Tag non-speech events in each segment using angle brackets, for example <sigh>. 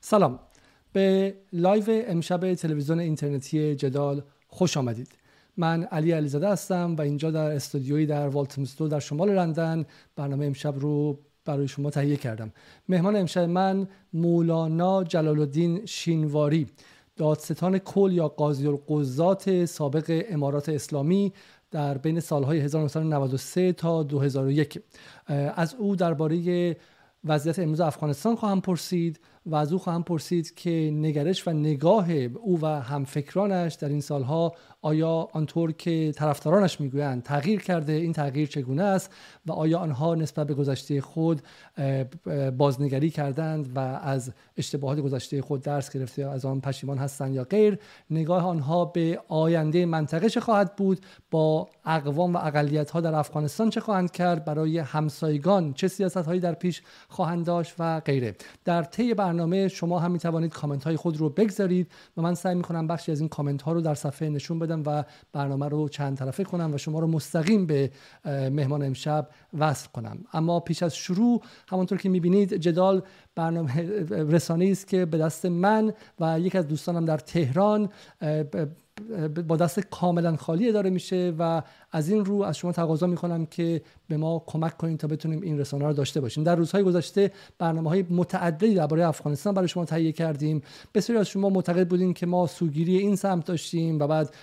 سلام. به live امشب تلویزیون اینترنتی جدال خوش آمدید. من علی علیزاده هستم و اینجا در استودیویی در والتمستو در شمال لندن برنامه امشب رو برای شما تهیه کردم. مهمان امشب من مولانا جلال الدین شینواری دادستان کل یا قاضی القضات سابق امارت اسلامی در بین سالهای 1993 تا 2001 از او درباره وضعیت امروز افغانستان خواهم پرسید و از او خواهم پرسید که نگرش و نگاه او و همفکرانش در این سالها آیا آنطور که طرفدارانش می‌گویند تغییر کرده؟ این تغییر چگونه است؟ و آیا آنها نسبت به گذشته خود بازنگری کردند و از اشتباهات گذشته خود درس گرفته از آن پشیمان هستند یا غیر؟ نگاه آنها به آینده منطقه چه خواهد بود؟ با اقوام و اقلیت ها در افغانستان چه خواهند کرد؟ برای همسایگان چه سیاست هایی در پیش خواهند داشت و غیره. در طی برنامه شما هم می توانید کامنت های خود رو بگذارید و من سعی می کنم بخشی از این کامنت ها رو در صفحه نشون بدم و برنامه رو چند طرفه کنم و شما رو مستقیم به مهمان امشب وصل کنم. اما پیش از شروع همانطور که می‌بینید جدال برنامه رسانه است که به دست من و یک از دوستانم در تهران با دست کاملا خالی اداره میشه و از این رو از شما تقاضا می‌کنم که به ما کمک کنید تا بتونیم این رسانه رو داشته باشیم. در روزهای گذشته برنامه های متعددی درباره افغانستان برای شما تهیه کردیم. بسیاری از شما معتقد بودیم که ما سوگیری این سمت داشتیم و بعد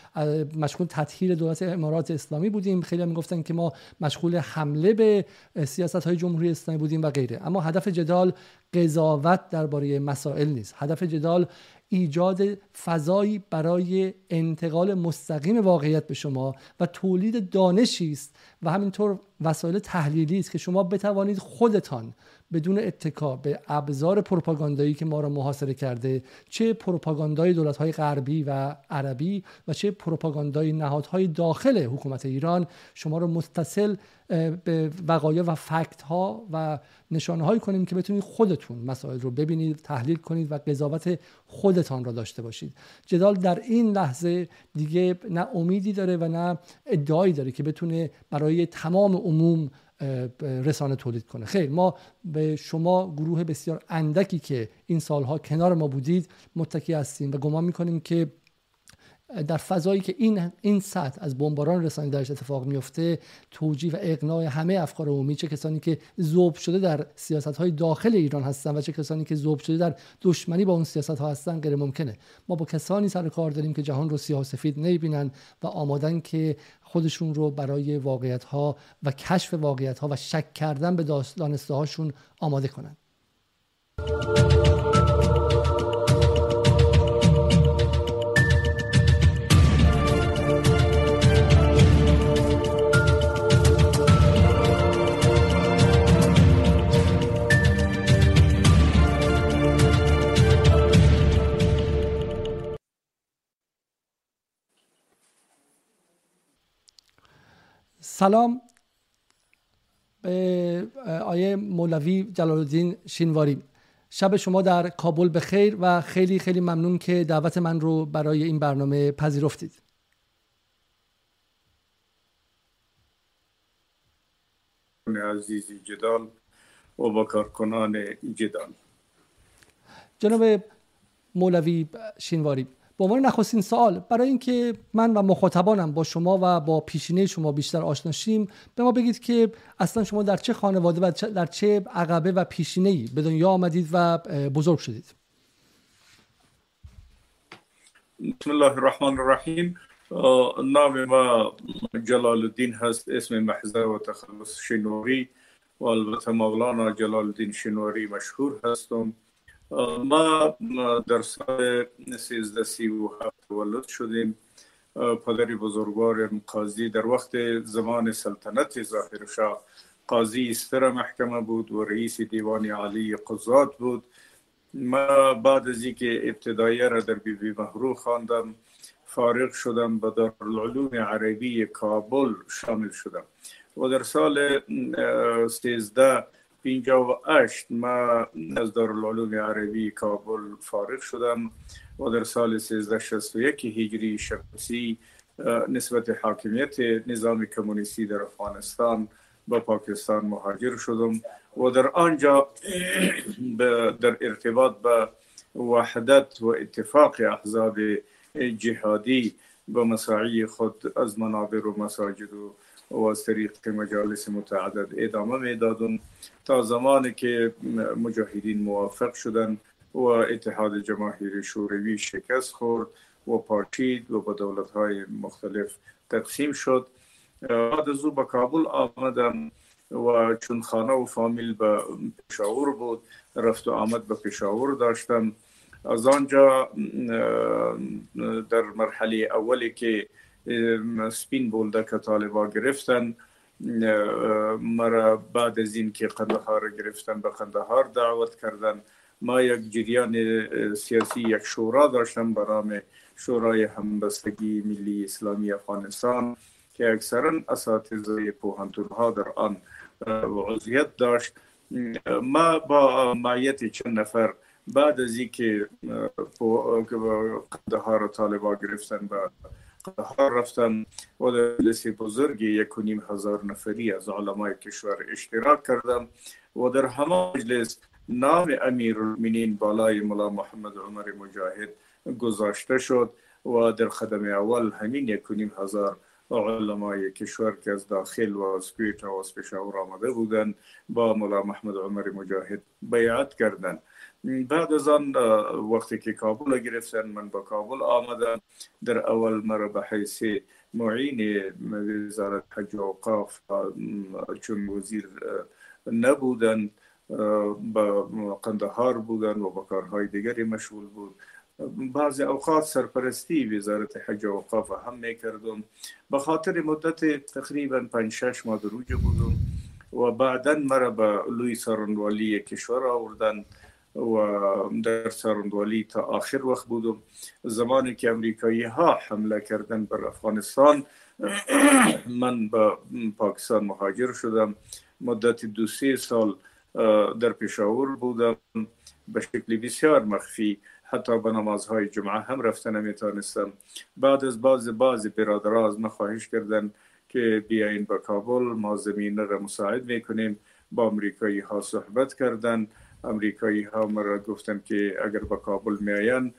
مشغول تطهیر دولت امارات اسلامی بودیم. خیلی می‌گفتن که ما مشغول حمله به سیاست های جمهوری اسلامی بودیم و غیره. اما هدف جدال قضاوت درباره مسائل نیست. هدف جدال ایجاد فضایی برای انتقال مستقیم واقعیت به شما و تولید دانشی است و همینطور وسایل تحلیلی است که شما بتوانید خودتان بدون اتکا به ابزار پروپاگاندایی که ما را محاصره کرده چه پروپاگاندای دولت‌های غربی و عربی و چه پروپاگاندای نهادهای داخل حکومت ایران شما را متصل به وقایع و فکت ها و نشانه هایی کنیم که بتونید خودتون مسائل رو ببینید تحلیل کنید و قضاوت خودتان را داشته باشید. جدال در این لحظه دیگه نه امیدی داره و نه ادعایی داره که بتونه برای تمام عموم رسانه تولید کنه. خیر ما به شما گروه بسیار اندکی که این سالها کنار ما بودید متکی هستیم و گمان می‌کنیم که در فضایی که این این سطح از بمباران رسانه درش اتفاق میفته توجیه و اقناع همه افکار عمومی چه کسانی که ذوب شده در سیاست های داخل ایران هستن و چه کسانی که ذوب شده در دشمنی با اون سیاست ها هستن غیر ممکنه. ما با کسانی سر کار داریم که جهان رو سیاه سفید نمی‌بینن و آمادن که خودشون رو برای واقعیت ها و کشف واقعیت ها و شک کردن به دانسته هاشون آماده کنند سلام به آیه مولوی جلال الدین شینواری. شب شما در کابل به خیر و خیلی خیلی ممنون که دعوت من رو برای این برنامه پذیرفتید. عزیزی جدال و با کارکنان جدال جناب مولوی شینواری به عنوان نخستین سوال برای اینکه من و مخاطبانم با شما و با پیشینه شما بیشتر آشنا شیم به ما بگید که اصلا شما در چه خانواده و در چه عقبه و پیشینه ای به دنیا آمدید و بزرگ شدید؟ بسم الله الرحمن الرحیم. نام ما جلال الدین هست اسم محضر و تخلص شنوری و البته مولانا جلال الدین شنوری مشهور هستم. ما در سال 1337 تولد شدیم. پدر بزرگوار قاضی در وقت زمان سلطنت ظاهر شاه قاضی استر محکمه بود و رئیس دیوان عالی قضات بود. ما بعد از اینکه ابتدایه را در بی بی مهرو خواندم فارغ شدم به دارالعلوم عربی کابل شامل شدم. و در سال 13 58 ما از دارالعلوم عربی کابل فارغ شدم و در سال 1361 هجری شمسی نسبت حاکمیت نظام کمونیستی در افغانستان به پاکستان مهاجر شدم و در آنجا <clears throat> در ارتباط به وحدت و اتفاق احزاب جهادی به مساعی خود از منابر و مساجد و از طریق مجالس متعدد ادامه می‌دادن تا زمانی که مجاهدین موافق شدن و اتحاد جماهیر شوروی شکست خورد و پارچید و به دولت های مختلف تقسیم شد. بعد از او به کابل آمدم و چون خانه و فامیل به پشاور بود رفت و آمد به پشاور داشتم از آنجا در مرحله اولی که سپین بولده که طالبا گرفتن مرا بعد از این که قندهار گرفتن به قندهار دعوت کردن ما یک جریان سیاسی یک شورا داشتم برام شورای همبستگی ملی اسلامی افغانستان که اکثرا اساتذه پوهنتون ها در آن عضویت داشت ما با معیت چند نفر بعد از اینکه قندهار طالبا گرفتن به قندهار رفتن و در بزرگ یک و نیم هزار نفری از علمای کشور اشتراک کردم و در همه مجلس نام امیر المینین بالای ملا محمد عمر مجاهد گذاشته شد و در خدم اول همین یک و نیم هزار علمای کشور که از داخل و از کویت و از پشاور آمده بودند با ملا محمد عمر مجاهد بیعت کردند. بعد از آن وقتی که کابل گرفتن من با کابل آمدم. در اول مرا به حیث معین وزارت حج و اوقاف چون وزیر نبودن با قندهار بودن و با کارهای دیگری مشغول بود. بعضی اوقات سرپرستی وزارت حج و اوقاف هم می‌کردم. به خاطر مدت تقریبا 5 6 ماه در بودم و بعدا مرا به لوی سرنوالی کشور آوردن و در سرندوالی تا آخر وقت بودم. زمانی که امریکایی ها حمله کردن بر افغانستان <coughs> من به پاکستان مهاجر شدم. مدت دو سه سال در پشاور بودم. به شکل بسیار مخفی حتی به نمازهای جمعه هم رفتن نمی‌تونستم. بعد از باز باز برادرها از خواهش کردن که بیاین به کابل. ما زمینه را مساعد می‌کنیم. با امریکایی ها صحبت کردن. امریکایی ها مرا گفتن که اگر به کابل میاین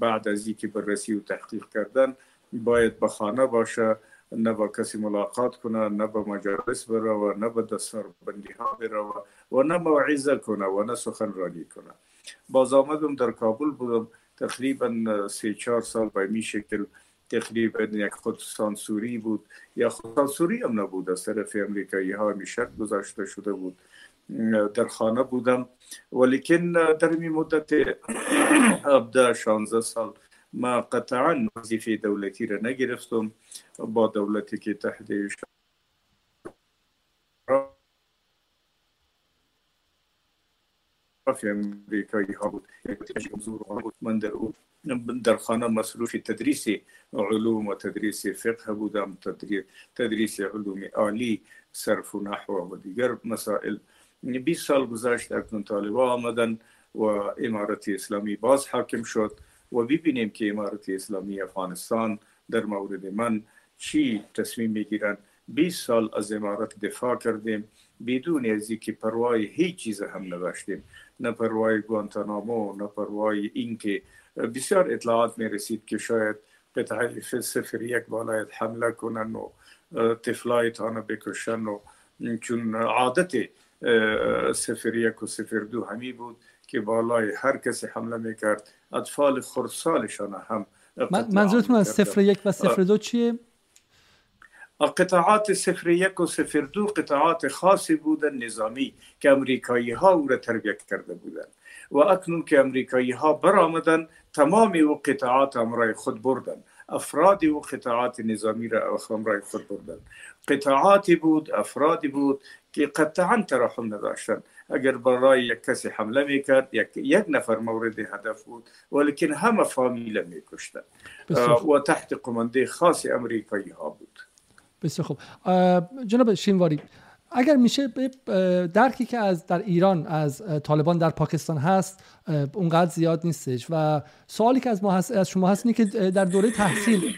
بعد از اینکه بررسی و تحقیق کردن باید به خانه باشه. نه با کسی ملاقات کنه نه به مجالس بره نه به دستار بندی ها بره و نه موعظه کنه و نه سخنرانی کنه. باز آمدم در کابل بودم. تقریبا سه چهار سال به می شکل تقریبا یک خود سانسوری بود. یا خود سانسوری هم نبود از طرف امریکایی ها می گذاشته شده بود. در خانه بودم. ولیکن در این مدت 17 16 سال ما قطعا وظیفه دولتی را نگرفتم. با دولتی که تحت امریکایی ها بود. من در در خانه مصروف تدریس علوم و تدریس فقه بودم تدریس علوم عالی صرف و نحو و دیگر مسائل. 20 سال گذشت اکنون طالبا آمدن و امارت اسلامی باز حاکم شد و ببینیم که امارت اسلامی افغانستان در مورد من چی تصمیم می‌گیرن. 20 سال از امارت دفاع کردیم. بدون از که پروای هیچ چیز هم نداشتیم. نه پروای گوانتانامو نه پروای اینکه بسیار اطلاعات می رسید که شاید قطعه صفر یک باید حمله کنن و تفلایتان بکشن و چون عادت صفر یک و صفر دو همی بود که بالای هر کسی حمله می‌کرد. اطفال خردسالشان هم منظورتون از صفر یک و صفر دو چیه؟ قطعات صفر یک و صفر دو قطعات خاصی بودن نظامی که امریکایی ها او را تربیت کرده بودند. و اکنون که امریکایی ها برآمدن تمامی او قطعات امرای خود بردن افرادی و قطعات نظامی را امرای خود بردن قطعاتی بود افرادی بود که قطعا ترحم نداشتن اگر برای یک کسی حمله می‌کرد یک, یک نفر مورد هدف بود ولیکن همه فامیل میکشتن و تحت قمانده خاص امریکایی ها بود. بسیار خوب. جناب شینواری اگر میشه درکی که از در ایران از طالبان در پاکستان هست اونقدر زیاد نیستش و سوالی که از از شما هست اینه که در دوره تحصیل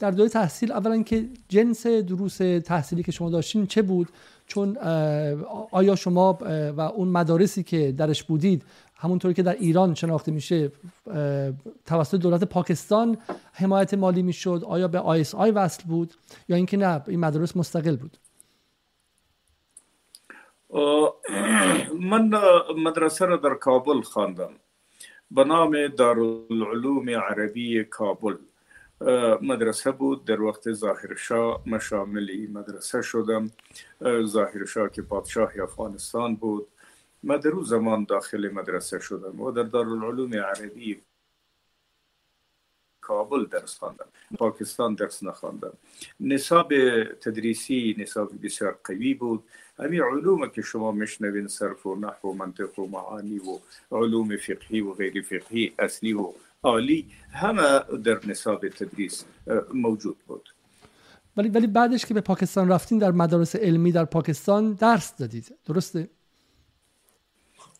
در دوره تحصیل اولا که جنس دروس تحصیلی که شما داشتین چه بود؟ چون آیا شما و اون مدارسی که درش بودید همونطوری که در ایران شناخته میشه توسط دولت پاکستان حمایت مالی می‌شد. آیا به آی آی وصل بود یا اینکه نه این مدارس مستقل بود؟ من مدرسه را در کابل خواندم. به نام دارالعلوم عربی کابل. مدرسه بود. در وقت ظاهرشاه مشامل این مدرسه شدم. ظاهرشاه که پادشاه افغانستان بود. ما در زمان داخل مدرسه شدم و در دارالعلوم عربی کابل درس خواندم. پاکستان درس نخواندم. نصاب تدریسی نصاب بسیار قوی بود. همین علوم که شما میشنوین صرف و نحو و منطق و معانی و علوم فقهی و غیر فقهی اصلی و عالی همه در نصاب تدریس موجود بود. ولی ولی بعدش که به پاکستان رفتین در مدارس علمی در پاکستان درس دادید. درسته؟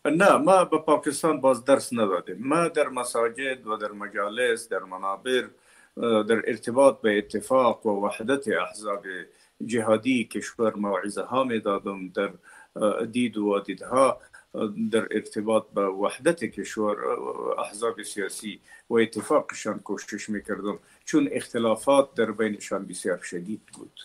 نه ما به پاکستان باز درس ندادیم. ما در مساجد و در مجالس در منابر در ارتباط به اتفاق و وحدت احزاب جهادی کشور موعظه ها می دادم در دید و دیدها در ارتباط به وحدت کشور احزاب سیاسی و اتفاقشان کوشش می‌کردم. چون اختلافات در بینشان بسیار شدید بود.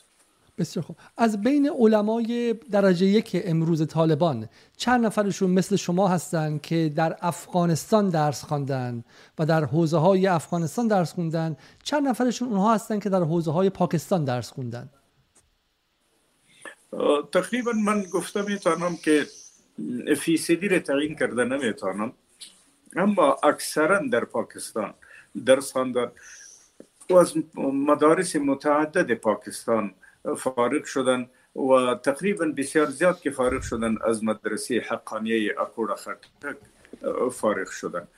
بسیار خوب. از بین علمای درجه یک امروز طالبان چند نفرشون مثل شما هستند که در افغانستان درس خواندن و در حوزه های افغانستان درس خوندن؟ چند نفرشون اونها هستند که در حوزه های پاکستان درس خوندن؟ تقریبا من گفتم می‌تونم که فیصدی رو تعیین کرده نمی‌تونم اما اکثرا در پاکستان درس خواندن. و از مدارس متعدد پاکستان فارغ شدن و تقریبا بسیار زیاد که فارغ شدن از مدرسه حقانیه اکوڑا خرطک فارغ شدن.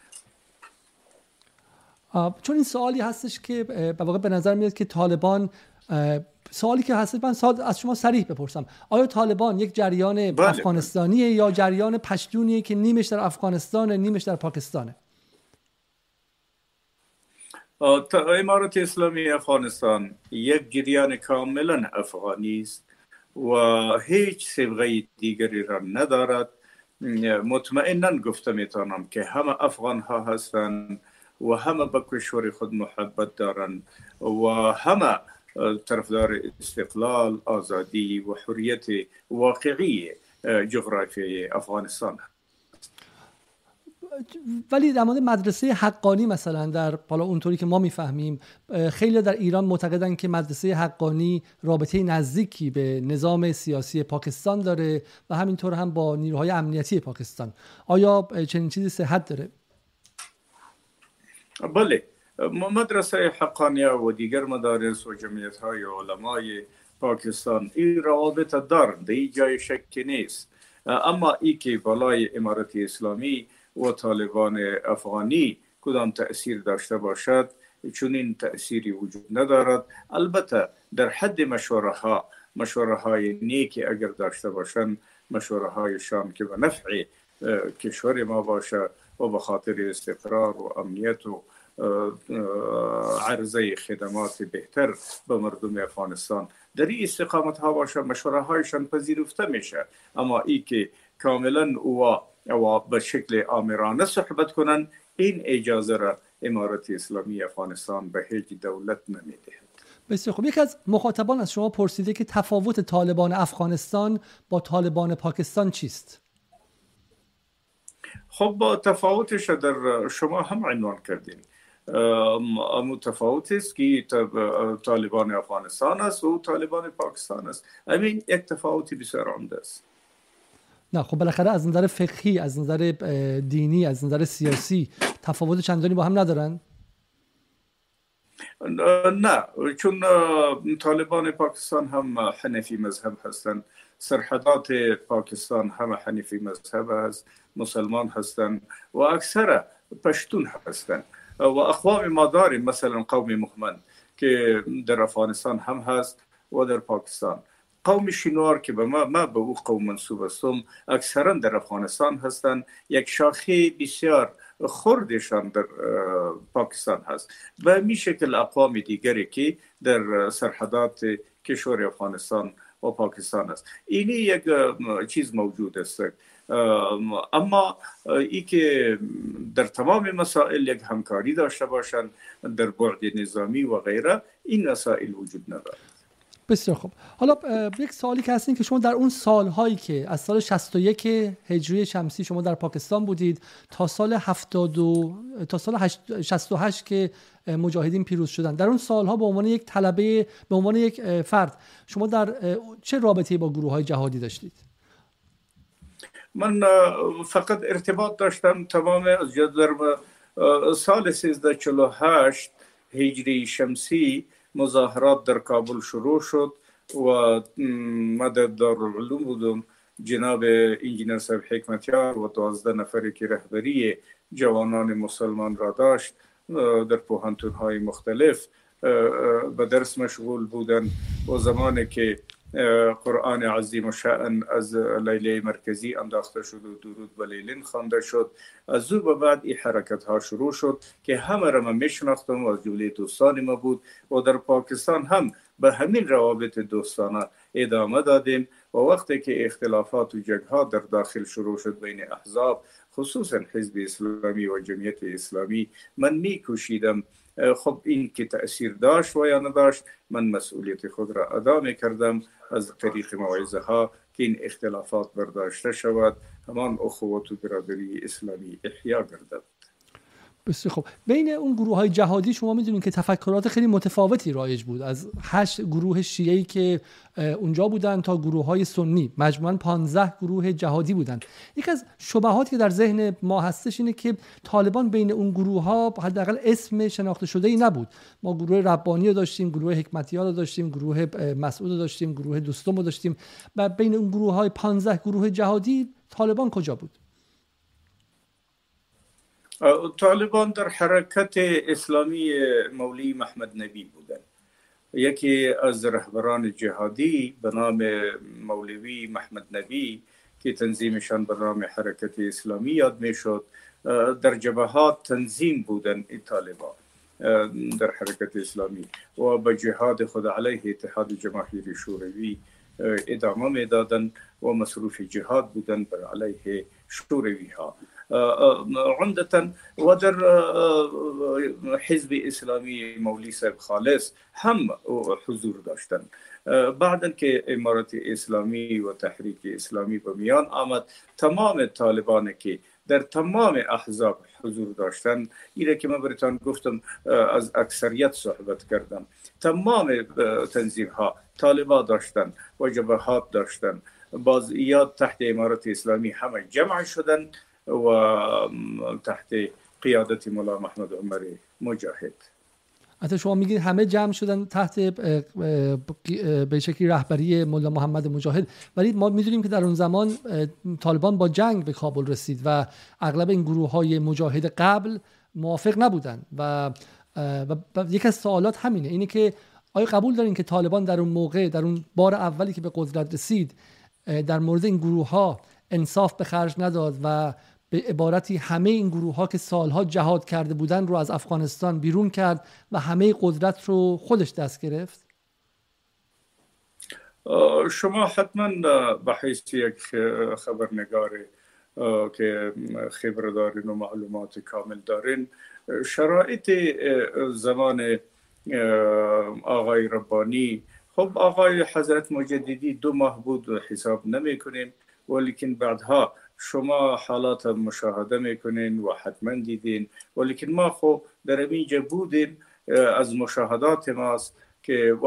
چون این سوالی هستش که به واقع به نظر میاد که طالبان سوالی که هست من از شما سریح بپرسم. آیا طالبان یک جریان بله. افغانستانیه یا جریان پشتونیه که نیمش در افغانستان نیمش در پاکستانه؟ امارت اسلامی افغانستان یک جریان کاملا افغانی است و هیچ سبغه دیگری را ندارد. مطمئنا گفته می‌تونم که همه افغان ها هستند و همه به کشور خود محبت دارند و همه طرفدار استقلال آزادی و حریت واقعی جغرافیای افغانستان ولی در مورد مدرسه حقانی مثلا در حالا اونطوری که ما می‌فهمیم خیلی در ایران معتقدن که مدرسه حقانی رابطه نزدیکی به نظام سیاسی پاکستان داره و همینطور هم با نیروهای امنیتی پاکستان. آیا چنین چیزی صحت داره؟ بله. مدرسه حقانیه و دیگر مدارس و جمعیت های علمای پاکستان این روابط دارند این جای شکی نیست. اما ای که بالای امارت اسلامی و طالبان افغانی کدام تأثیر داشته باشد؟ چون این تأثیری وجود ندارد. البته در حد مشوره ها مشوره های نیکی اگر داشته باشند مشوره هایشان که به نفع کشور ما باشه و به خاطر استقرار و امنیت و عرضه خدمات بهتر به مردم افغانستان. در این استقامت ها باشه مشوره هایشان پذیرفته میشه. اما ای که کاملا او و به شکل آمرانه صحبت کنن این اجازه را امارت اسلامی افغانستان به هیچ دولت نمیده بسیار خوب. یکی از مخاطبان از شما پرسیده که تفاوت طالبان افغانستان با طالبان پاکستان چیست؟ خب با تفاوتش در شما هم عنوان کردین متفاوت است که طالبان افغانستان است و طالبان پاکستان است. همین یک تفاوتی بسیار عمده است. نه خب بالاخره از نظر فقهی از نظر دینی از نظر سیاسی تفاوت چندانی با هم ندارن؟ نه چون طالبان پاکستان هم حنفی مذهب هستند سرحدات پاکستان هم حنفی مذهب است مسلمان هستند و اکثر پشتون هستند و اقوام ما داریم مثلا قوم مهمن که در افغانستان هم هست و در پاکستان. قوم شینوار که به ما ما به او قوم منصوب هستم. اکثرا در افغانستان هستند یک شاخه بسیار خردشان در پاکستان هست. و می شکل اقوام دیگری که در سرحدات کشور افغانستان و پاکستان است اینی یک چیز موجود است. اما ای که در تمام مسائل یک همکاری داشته باشند در بعد نظامی و غیره این مسائل وجود ندارد بسیار خوب. حالا یک سوالی که هست که شما در اون سالهایی که از سال 61 هجری شمسی شما در پاکستان بودید تا سال 72 تا سال 68 که مجاهدین پیروز شدن. در اون سالها به عنوان یک طلبه به عنوان یک فرد شما در چه رابطه با گروه های جهادی داشتید؟ من فقط ارتباط داشتم تمام از سال 1348 هجری شمسی مظاهرات در کابل شروع شد و ما در دارالعلوم بودم. جناب انجینر صاحب حکمتیار و دوازده نفری که رهبری جوانان مسلمان را داشت در پوهنتون های مختلف به درس مشغول بودن و زمانی که قرآن عظیم و شأن از لیله مرکزی انداخته شد و درود به لیلین خوانده شد از او به بعد این حرکت ها شروع شد که همه را من میشناختم و از جمله دوستان ما بود و در پاکستان هم به همین روابط دوستانه ادامه دادیم و وقتی که اختلافات و جنگ در داخل شروع شد بین احزاب خصوصا حزب اسلامی و جمعیت اسلامی من می کوشیدم خب این که تأثیر داشت و یا نداشت من مسئولیت خود را ادا می کردم از طریق موعظه ها که این اختلافات برداشته شود. همان اخوت و برادری اسلامی احیا گردد. بسیار خب بین اون گروه های جهادی شما می‌دونید که تفکرات خیلی متفاوتی رایج بود. از هشت گروه شیعی که اونجا بودن تا گروه های سنی. مجموعا 15 گروه جهادی بودن. یکی از شبهاتی که در ذهن ما هستش اینه که طالبان بین اون گروه ها حداقل اسم شناخته شده ای نبود. ما گروه ربانی رو داشتیم گروه حکمتیار رو داشتیم گروه مسعود رو داشتیم گروه دوستم رو داشتیم. و بین اون گروه های 15 گروه جهادی طالبان کجا بود؟ طالبان در حرکت اسلامی مولی محمد نبی بودند یکی از رهبران جهادی به نام مولوی محمد نبی که تنظیمشان به نام حرکت اسلامی یاد می شد در جبهات تنظیم بودن این طالبان در حرکت اسلامی و به جهاد خود علیه اتحاد جماهیر شوروی ادامه میدادن و مصروف جهاد بودن بر علیه شوروی ها عمدتا و در حزب اسلامی مولی صاحب خالص هم حضور داشتند بعدا که امارت اسلامی و تحریک اسلامی به میان آمد تمام طالبان که در تمام احزاب حضور داشتن ایره که من برتان گفتم از اکثریت صحبت کردم. تمام تنظیم ها طالبا داشتن و جبهات داشتن. باز یاد تحت امارت اسلامی همه جمع شدن. و تحت قیادت مولا محمد عمر مجاهد. حتی شما میگید همه جمع شدن تحت به شکلی رهبری مولا محمد مجاهد. ولی ما می‌دونیم که در اون زمان طالبان با جنگ به کابل رسید و اغلب این گروه های مجاهد قبل موافق نبودن و, و, و یک از سوالات همینه اینه که آیا قبول دارین که طالبان در اون موقع در اون بار اولی که به قدرت رسید در مورد این گروه ها انصاف به خرج نداد و به عبارتی همه این گروه ها که سالها جهاد کرده بودن رو از افغانستان بیرون کرد و همه قدرت رو خودش دست گرفت؟ شما حتما به حیث یک خبرنگار که خبر دارین و معلومات کامل دارین شرایط زمان آقای ربانی. خب آقای حضرت مجددی دو ماه بود حساب نمی کنیم ولیکن بعدها شما حالات مشاهده می‌کنین و حتما دیدین. ولیکن ما خب در اینجا بودیم از مشاهدات ماست که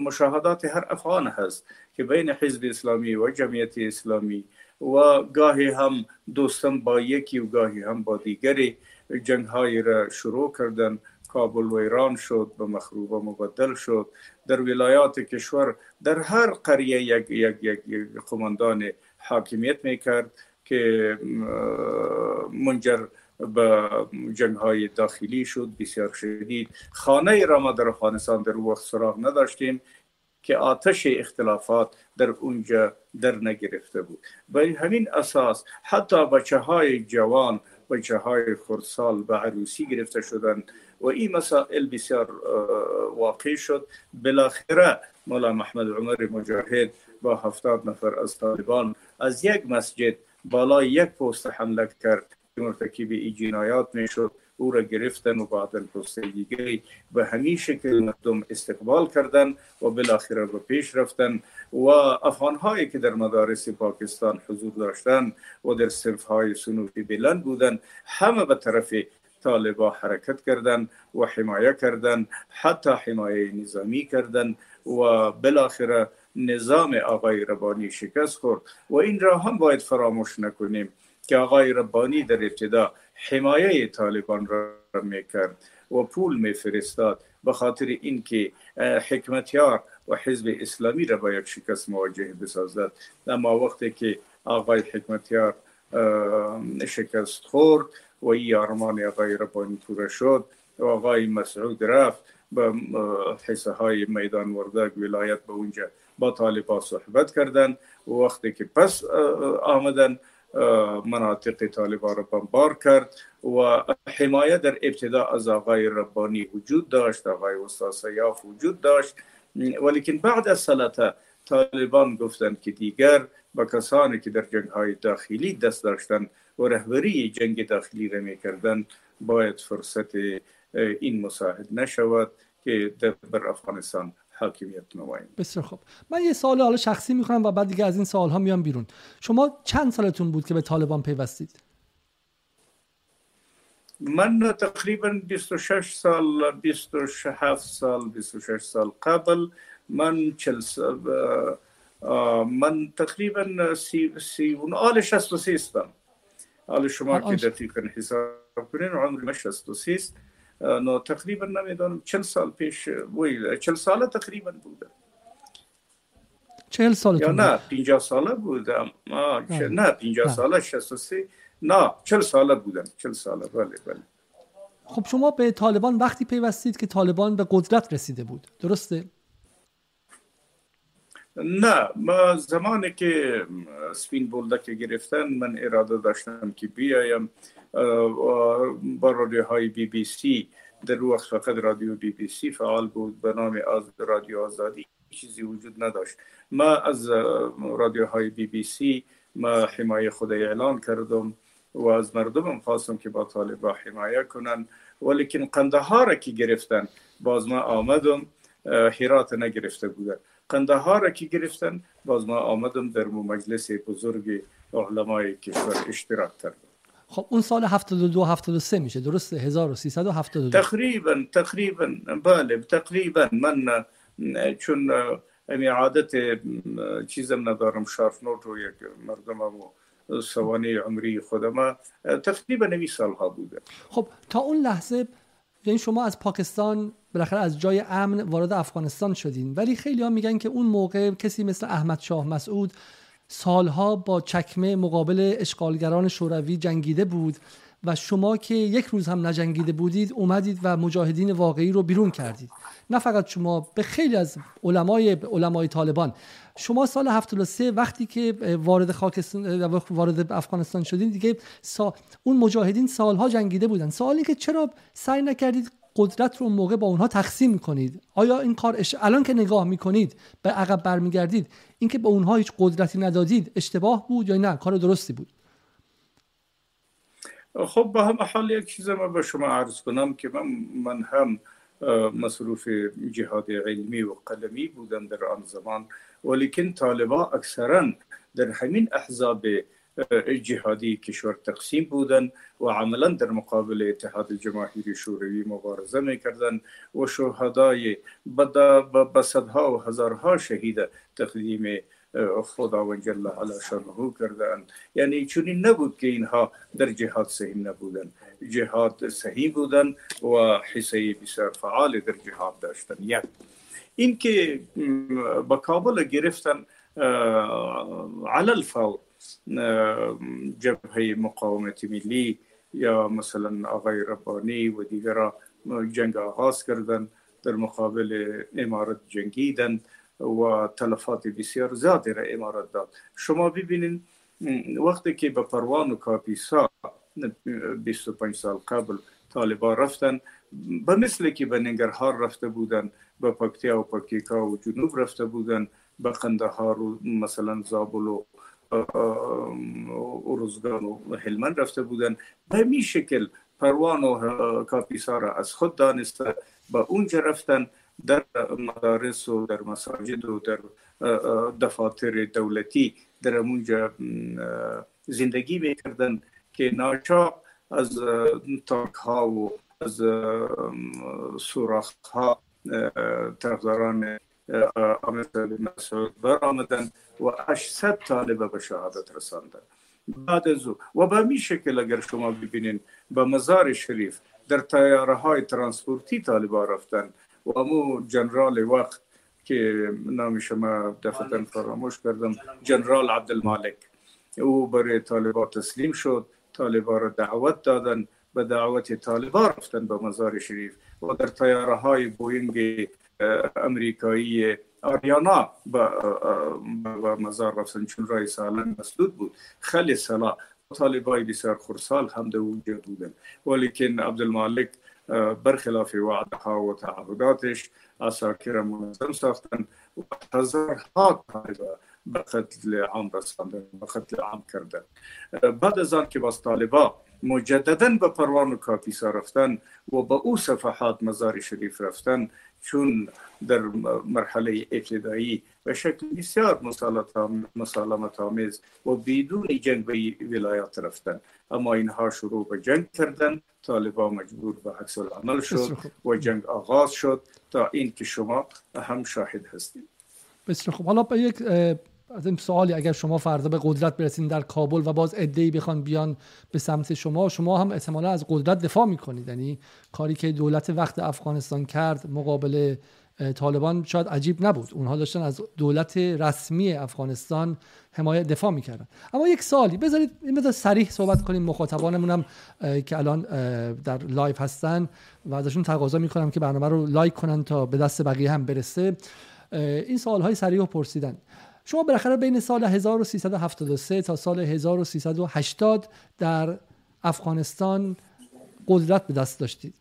مشاهدات هر افغان هست که بین حزب اسلامی و جمعیت اسلامی و گاهی هم دوستان با یکی و گاهی هم با دیگری جنگ های را شروع کردن. کابل و ایران شد به مخروبه مبدل شد. در ولایات کشور در هر قریه یک, یک, یک, یک قماندان حاکمیت می‌کرد. که منجر به جنگ های داخلی شد. بسیار شدید. خانه را ما در افغانستان در وقت سراغ نداشتیم که آتش اختلافات در اونجا در نگرفته بود. به همین اساس حتی بچه های جوان بچه های خردسال به عروسی گرفته شدن و این مسائل بسیار واقع شد. بالاخره مولا محمد عمر مجاهد با هفتاد نفر از طالبان از یک مسجد بالای یک پست حمله کرد. که مرتکب ای جنایات می‌شد. او را گرفتن و بعد پست دیگری به همین شکل مردم استقبال کردن و بالاخره به پیش رفتن و افغان هایی که در مدارس پاکستان حضور داشتن و در صرف های سنوفی بلند بودن همه به طرف طالبا حرکت کردن و حمایه کردن حتی حمایه نظامی کردن و بالاخره نظام آقای ربانی شکست خورد و این را هم باید فراموش نکنیم که آقای ربانی در ابتدا حمایه طالبان را می‌کرد و پول میفرستاد به خاطر اینکه حکمتیار و حزب اسلامی را با یک شکست مواجه بسازد. اما وقتی که آقای حکمتیار شکست خورد و این آرمان آقای ربانی پوره شد و آقای مسعود رفت به حصه های میدان وردگ ولایت به اونجا با طالبا صحبت کردن و وقتی که پس آمدن مناطق طالبان را بمبار کرد و حمایه در ابتدا از آقای ربانی وجود داشت آقای استاد سیاف وجود داشت. ولیکن بعد از سلطه طالبان گفتند که دیگر با کسانی که در جنگ های داخلی دست داشتند و رهبری جنگ داخلی را می‌کردند باید فرصت این مساعد نشود که در افغانستان حاکمیت نماییم بسیار خوب. من یه سوال حالا شخصی می‌کنم و بعد دیگه از این سوال ها میام بیرون. شما چند سالتون بود که به طالبان پیوستید؟ من تقریبا 26 سال 27 سال 26 سال قبل من چل سال من تقریبا سی, سی اون آل 63 استم حال شما که دقیقا حساب کنین عمر من 63 نو تقریبا نمی‌دونم چل سال پیش وی چل ساله تقریبا بوده. چهل سال یا نه 50 ساله بودم نه 50 ساله 63 نه چل ساله بودم. چل ساله. بله بله. خب شما به طالبان وقتی پیوستید که طالبان به قدرت رسیده بود. درسته؟ نه ما زمانی که سپین بولدک گرفتن من اراده داشتم که بیایم با رادیوهای بی بی سی در وقت فقط رادیو بی بی سی فعال بود به نام از رادیو آزادی چیزی وجود نداشت. ما از رادیوهای بی بی سی ما حمایه خود اعلان کردم و از مردمم خواستم که با طالبا حمایه کنن. ولیکن قندهار که گرفتن باز ما آمدم هرات نگرفته بودن. قندهار را که گرفتن باز ما آمدم در مجلس بزرگ علمای کشور اشتراک کردم. خب اون سال 72 73 میشه درسته؟ 1372 تقریبا تقریبا بله تقریبا. من چون امی عادت چیزم ندارم شارف نوت و یک مردم و سوانه عمری خودم. تقریبا نمی سالها بوده. خب تا اون لحظه یعنی شما از پاکستان بالاخره از جای امن وارد افغانستان شدین. ولی خیلی ها میگن که اون موقع کسی مثل احمد شاه مسعود سالها با چکمه مقابل اشغالگران شوروی جنگیده بود و شما که یک روز هم نجنگیده بودید اومدید و مجاهدین واقعی رو بیرون کردید. نه فقط شما به خیلی از علمای علمای طالبان. شما سال 73 وقتی که وارد وارد افغانستان شدین دیگه سا... اون مجاهدین سالها جنگیده بودن. سوالی که چرا سعی نکردید قدرت رو موقع با اونها تقسیم کنید آیا این کار اش... الان که نگاه می‌کنید به عقب برمیگردید اینکه به اونها هیچ قدرتی ندادید اشتباه بود یا نه؟ کار درستی بود. خب به هم حال یک چیز ما به شما عرض کنم که من, من هم مصروف جهاد علمی و قلمی بودم در آن زمان ولیکن طالبا اکثرا در همین احزاب جهادی کشور تقسیم بودن و عملا در مقابل اتحاد جماهیر شوروی مبارزه می‌کردن و شهدای به صدها و هزارها شهید تقدیم خداوند جل علا شانه کردند. یعنی چونین نبود که اینها در جهاد صحیح نبودن. جهاد صحیح بودن و حصه بسیار فعال در جهاد داشتن. یک این که با کابل گرفتن على الفور جبهه مقاومت ملی یا مثلا آقای ربانی و دیگر جنگ آغاز کردن در مقابل امارت جنگیدن و تلفات بسیار زیادی را امارت داد. شما ببینید وقتی که به پروان و کاپیسا 25 سال قبل طالبان رفتن به مثل که به ننگرهار رفته بودن به پکتیا و پکتیکا و جنوب رفته بودن به قندهار و مثلا زابل و ارزگان و هلمند رفته بودن. به می شکل پروان و کاپیسا را از خود دانسته به اونجا رفتن در مدارس و در مساجد و در دفاتر دولتی در اونجا زندگی می‌کردن که ناچار از تاک ها و از سوراخ ها طرفداران مثل مسعود بر آمدن و 800 طالب به شهادت رساندن. بعد از و به همی شکل اگر شما ببینین به مزار شریف در طیاره های ترانسپورتی طالبا رفتن و امو جنرال وقت که نام شما دفتا فراموش کردم جنرال عبدالمالک. او برای طالبا تسلیم شد طالبا را دعوت دادن به دعوت طالبا رفتن به مزار شریف و در تیاره های بوینگ آمریکایی آریانا به مزار رای سالن مسدود بود. خیلی سلا طالبای بسیار خورسال هم در وجود بودن. ولیکن عبدالمالک برخلاف وعده ها و تعهداتش اساکر منظم ساختن و هزارها طالبه به قتل عام رساندن به قتل عام کردن. بعد از آن که باز طالبا مجددا به پروان و کاپیسا رفتن و به أو صفحات مزار شریف رفتن چون در مرحله ابتدایی به شکل بسیار مسالمت آمیز و بدون جنگ به ولایات رفتن. اما اینها شروع به جنگ کردن طالبا مجبور به عکس عمل شد و جنگ آغاز شد تا این که شما هم شاهد هستید. بسیار خوب. حالا یک از این سوالی اگر شما فردا به قدرت برسین در کابل و باز ای بخوان بیان به سمت شما شما هم احتمالا از قدرت دفاع می‌کنید. یعنی کاری که دولت وقت افغانستان کرد مقابل طالبان شاید عجیب نبود. اونها داشتن از دولت رسمی افغانستان حمایت دفاع می‌کردن. اما یک سالی بذارید این بذار صریح صحبت کنیم. مخاطبانمون هم که الان در live هستن و ازشون تقاضا می‌کنم که برنامه رو like کنن تا به دست بقیه هم برسه. این سوال های سریع پرسیدن. شما بالاخره بین سال 1373 تا سال 1380 در افغانستان قدرت به دست داشتید.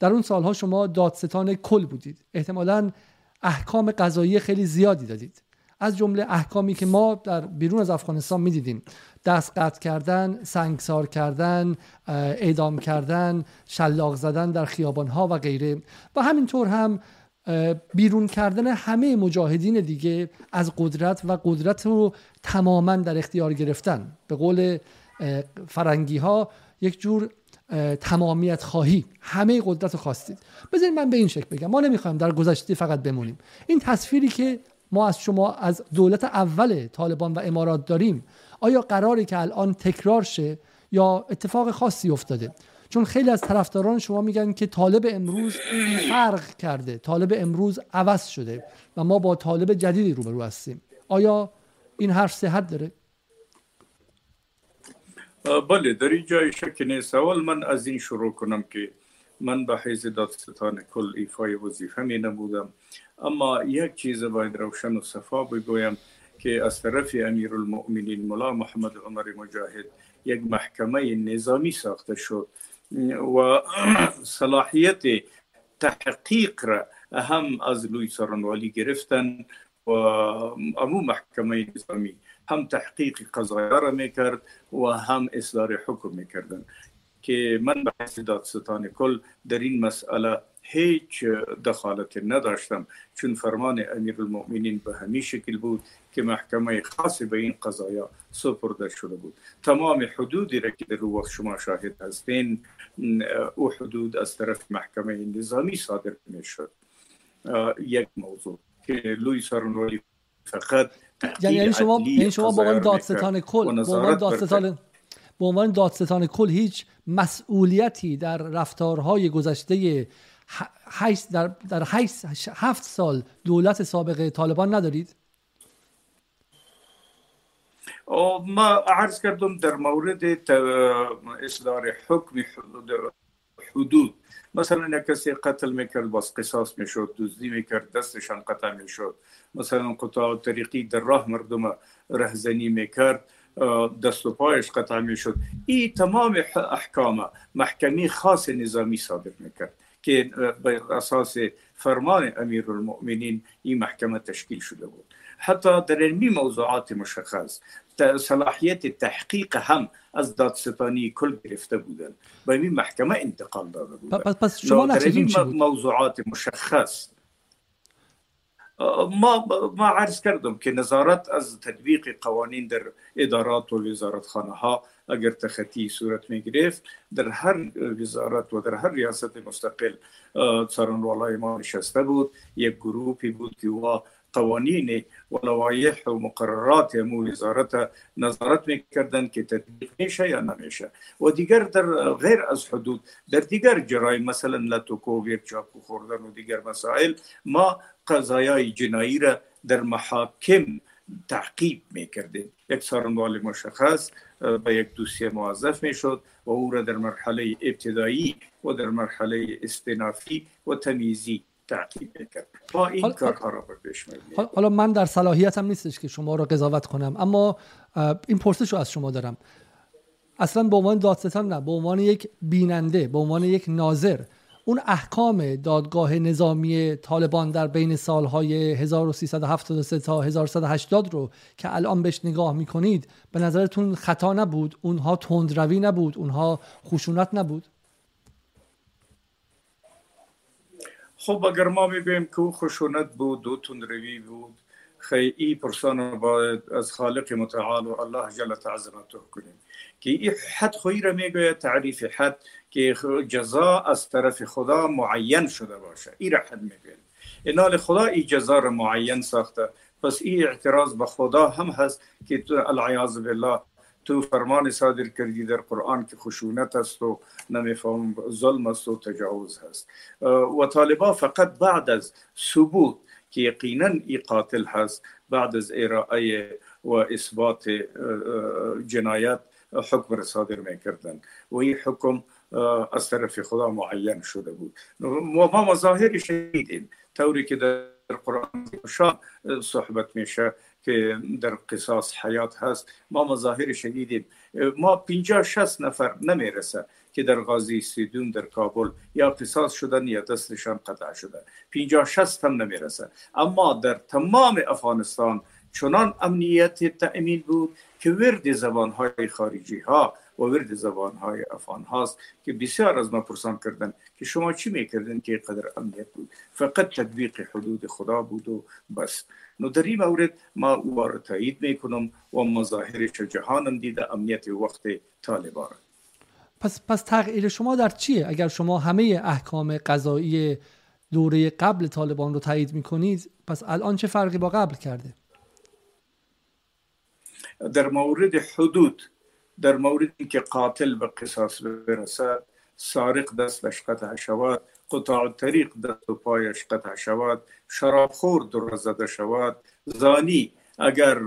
در اون سالها شما دادستان کل بودید. احتمالا احکام قضایی خیلی زیادی دادید. از جمله احکامی که ما در بیرون از افغانستان می‌دیدیم. دست قطع کردن سنگسار کردن اعدام کردن شلاق زدن در خیابانها و غیره. و همینطور هم بیرون کردن همه مجاهدین دیگه از قدرت و قدرت رو تماما در اختیار گرفتن. به قول فرنگی ها یک جور تمامیت خواهی. همه قدرت رو خواستید. بذارید من به این شکل بگم. ما نمی‌خوایم در گذشته فقط بمونیم. این تصویری که ما از شما از دولت اول طالبان و امارات داریم آیا قراری که الان تکرار شه یا اتفاق خاصی افتاده؟ چون خیلی از طرفداران شما میگن که طالب امروز فرق کرده. طالب امروز عوض شده و ما با طالب جدیدی روبرو هستیم. آیا این حرف صحت داره؟ بله در این جای شک نیست. سوال من از این شروع کنم که من به حیث دادستان کل ایفای وظیفه می نمودم. اما یک چیز باید روشن و صفا بگویم که از طرف امیر المؤمنین ملا محمد عمر مجاهد یک محکمه نظامی ساخته شد و <clears throat> صلاحیت تحقیق را هم از لوی سرانوالی گرفتن و امو هم تحقیق قضایا را میکرد و هم اصدار حکم میکردن. که من به حیث دادستان کل در این مسئله هیچ دخالت نداشتم چون فرمان امیر المؤمنین به همین شکل بود که محکمه خاص به این قضایا سپرده شده بود. تمام حدودی را که در وقت شما شاهد هستین او حدود از طرف محکمه نظامی صادر می شد یک موضوع که لوی سارنوالی فقط یعنی, شما یعنی شما با دادستان کل با دادستان به عنوان دادستان کل هیچ مسئولیتی در رفتارهای گذشته در در هفت سال دولت سابق طالبان ندارید؟ ما عرض کردم در مورد اصدار حکم حدود مثلا یک کسی قتل می‌کرد باز قصاص می‌شد دزدی می‌کرد دستشان قطع می‌شد. مثلا قطاع طریقی در راه مردم رهزنی می‌کرد. دست و پایش قطع می‌شد. این تمام احکام محکمی خاص نظامی صادر می‌کرد که بر اساس فرمان امیر المؤمنین این محکمه تشکیل شده بود. حتی در علمی موضوعات مشخص صلاحیت تحقیق هم از دادستانی کل گرفته بودن. به این محکمه انتقال داده بودن. پس شما در این موضوعات مشخص ما ما عرض کردم که نظارت از تطبیق قوانین در ادارات و وزارتخانه ها اگر تخطی صورت می گرفت در هر وزارت و در هر ریاست مستقل څارنوالای ما نشسته بود. یک گروپی بود که قوانین و لوایح و مقررات مو وزارت نظارت میکردن که تطبیق میشه یا نمیشه. و دیگر در غیر از حدود در دیگر جرایم مثلا لتوکو ویر چاکو خوردن و دیگر مسائل ما قضایای جنایی را در محاکم تعقیب می‌کردیم. یک سارنوال مشخص به یک دوسیه موظف می‌شد و او را در مرحله ابتدایی و در مرحله استنافی و تمیزی تعقیب کرد با این کارها را پیش حالا من در صلاحیتم نیستش که شما را قضاوت کنم اما این پرسش رو از شما دارم. اصلا به عنوان دادستان نه به عنوان یک بیننده به عنوان یک ناظر اون احکام دادگاه نظامی طالبان در بین سالهای 1373 تا 1180 رو که الان بهش نگاه می‌کنید به نظرتون خطا نبود؟ اونها تندروی نبود؟ اونها خشونت نبود؟ خب اگر ما می‌گویم که او خشونت بود و تندروی بود خی ای پرسان باید از خالق متعال و الله جل تعظمته کنیم. که ای حد خویی را می‌گوید تعریف حد که جزا از طرف خدا معین شده باشه. ای را حد می‌گوید. اینال خدا ای جزا را معین ساخته. پس ای اعتراض به خدا هم هست که العیاذ بالله تو فرمان صادر کردی در قرآن که خشونت است و نمیفهم ظلم است و تجاوز هست. و طالبا فقط بعد از ثبوت که یقینا ای قاتل هست بعد از ارائه و اثبات جنایت حکم را میکردن و این حکم از طرف خدا معین شده بود. ما مظاهر شدیدیم طوری که در قرآن شان صحبت میشه که در قصاص حیات هست. ما مظاهر شدیدیم. ما 50 60 نفر نمیرسه که در غازی سیدون در کابل یا قصاص شدن یا دستشان قطع شده 50 60 هم نمیرسه. اما در تمام افغانستان چنان امنیت تأمین بود که ورد زبان های خارجی ها و ورد زبان های افغان هاست که بسیار از ما پرسان کردن که شما چی می‌کردن که قدر امنیت بود؟ فقط تطبیق حدود خدا بود و بس. نو در این مورد ما او را تایید می‌کنم و مظاهرش جهانم دیده امنیت وقت طالبان. پس پس تغییر شما در چیه؟ اگر شما همه احکام قضایی دوره قبل طالبان رو تایید می‌کنید پس الان چه فرقی با قبل کرده؟ در مورد حدود در مورد اینکه قاتل به قصاص برسد سارق دستش قطع شود قطاع طریق دست و پایش قطع شود شرابخور در زده شود زانی اگر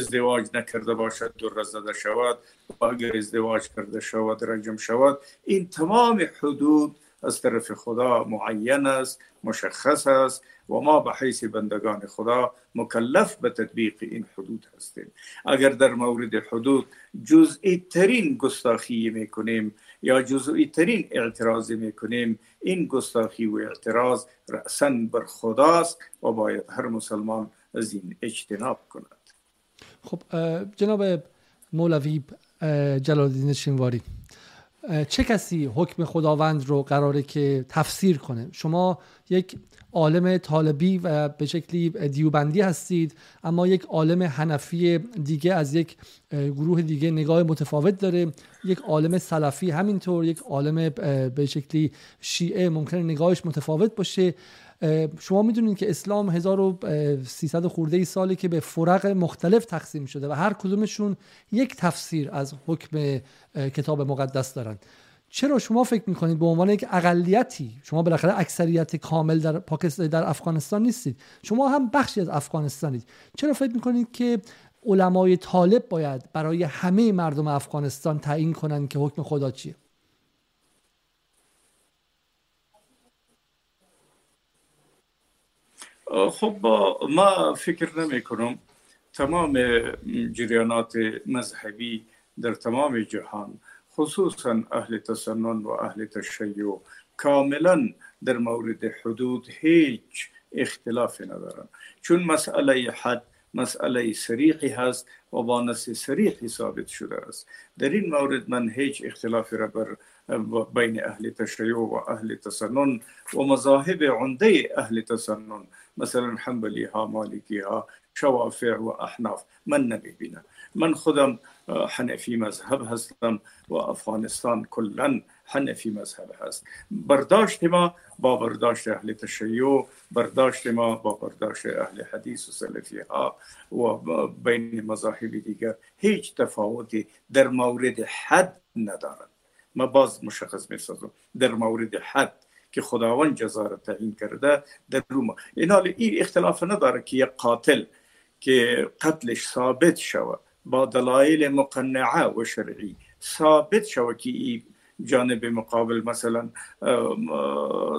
ازدواج نکرده باشد در زده شود و اگر ازدواج کرده شود رجم شود این تمام حدود از طرف خدا معین است مشخص است و ما به حیث بندگان خدا مکلف به تطبیق این حدود هستیم. اگر در مورد حدود جزئی ترین گستاخی می‌کنیم یا جزئی ترین اعتراضی می‌کنیم این گستاخی و اعتراض رأسا بر خداست و باید هر مسلمان از این اجتناب کند. خب جناب مولوی جلال الدین شینواری. چه کسی حکم خداوند رو قراره که تفسیر کنه؟ شما یک عالم طالبی و به شکلی دیوبندی هستید اما یک عالم حنفی دیگه از یک گروه دیگه نگاه متفاوت داره. یک عالم سلفی همینطور یک عالم به شکلی شیعه ممکنه نگاهش متفاوت باشه. شما می‌دونید که اسلام 1300 خورده ای سالی که به فرق مختلف تقسیم شده و هر کدومشون یک تفسیر از حکم کتاب مقدس دارن. چرا شما فکر می‌کنید به عنوان یک اقلیتی شما بالاخره اکثریت کامل در پاکستان در افغانستان نیستید شما هم بخشی از افغانستانید. چرا فکر می‌کنید که علمای طالب باید برای همه مردم افغانستان تعیین کنند که حکم خدا چیه؟ خب ما فکر نمی کنم. تمام جریانات مذهبی در تمام جهان خصوصا اهل تسنن و اهل تشیع کاملا در مورد حدود هیچ اختلاف ندارن چون مسئله حد مسئله سریحی هست و با نص سریحی ثابت شده است. در این مورد من هیچ اختلافی را بر بین اهل تشیع و اهل تسنن و مذاهب عمده اهل تسنن مثلا حنبلی ها مالکی ها شوافع و احناف من نمیبینم من خودم حنفی مذهب هستم و افغانستان کلا حنفی مذهب هست. برداشت ما با برداشت أهل تشیع برداشت ما با برداشت أهل حدیث و سلفی ها و بین مذاهب دیگر هیچ تفاوتی در مورد حد ندارد ما باز مشخص می سازم در مورد حد که خداوند جزا را تعیین کرده در روما این حال این اختلاف نداره که یک قاتل که قتلش ثابت شود با دلایل مقنعه و شرعی ثابت شود که این جانب مقابل مثلا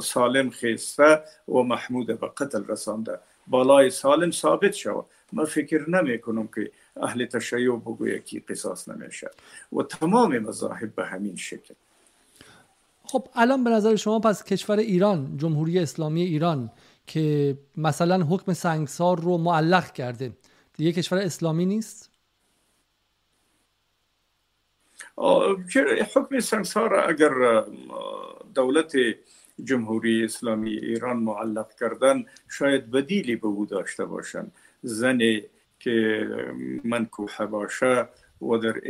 سالم خیسته و محمود به قتل رسانده. بالای سالم ثابت شود ما فکر نمی کنم که اهل تشیع بگوید که قصاص نمیشه. و تمام مذاهب به همین شکل. خب الان به نظر شما پس کشور ایران جمهوری اسلامی ایران که مثلا حکم سنگسار رو معلق کرده دیگه کشور اسلامی نیست؟ حکم سنگسار اگر دولت جمهوری اسلامی ایران معلق کردن شاید بدیلی به او داشته باشن. زنی که منکوحه باشه و در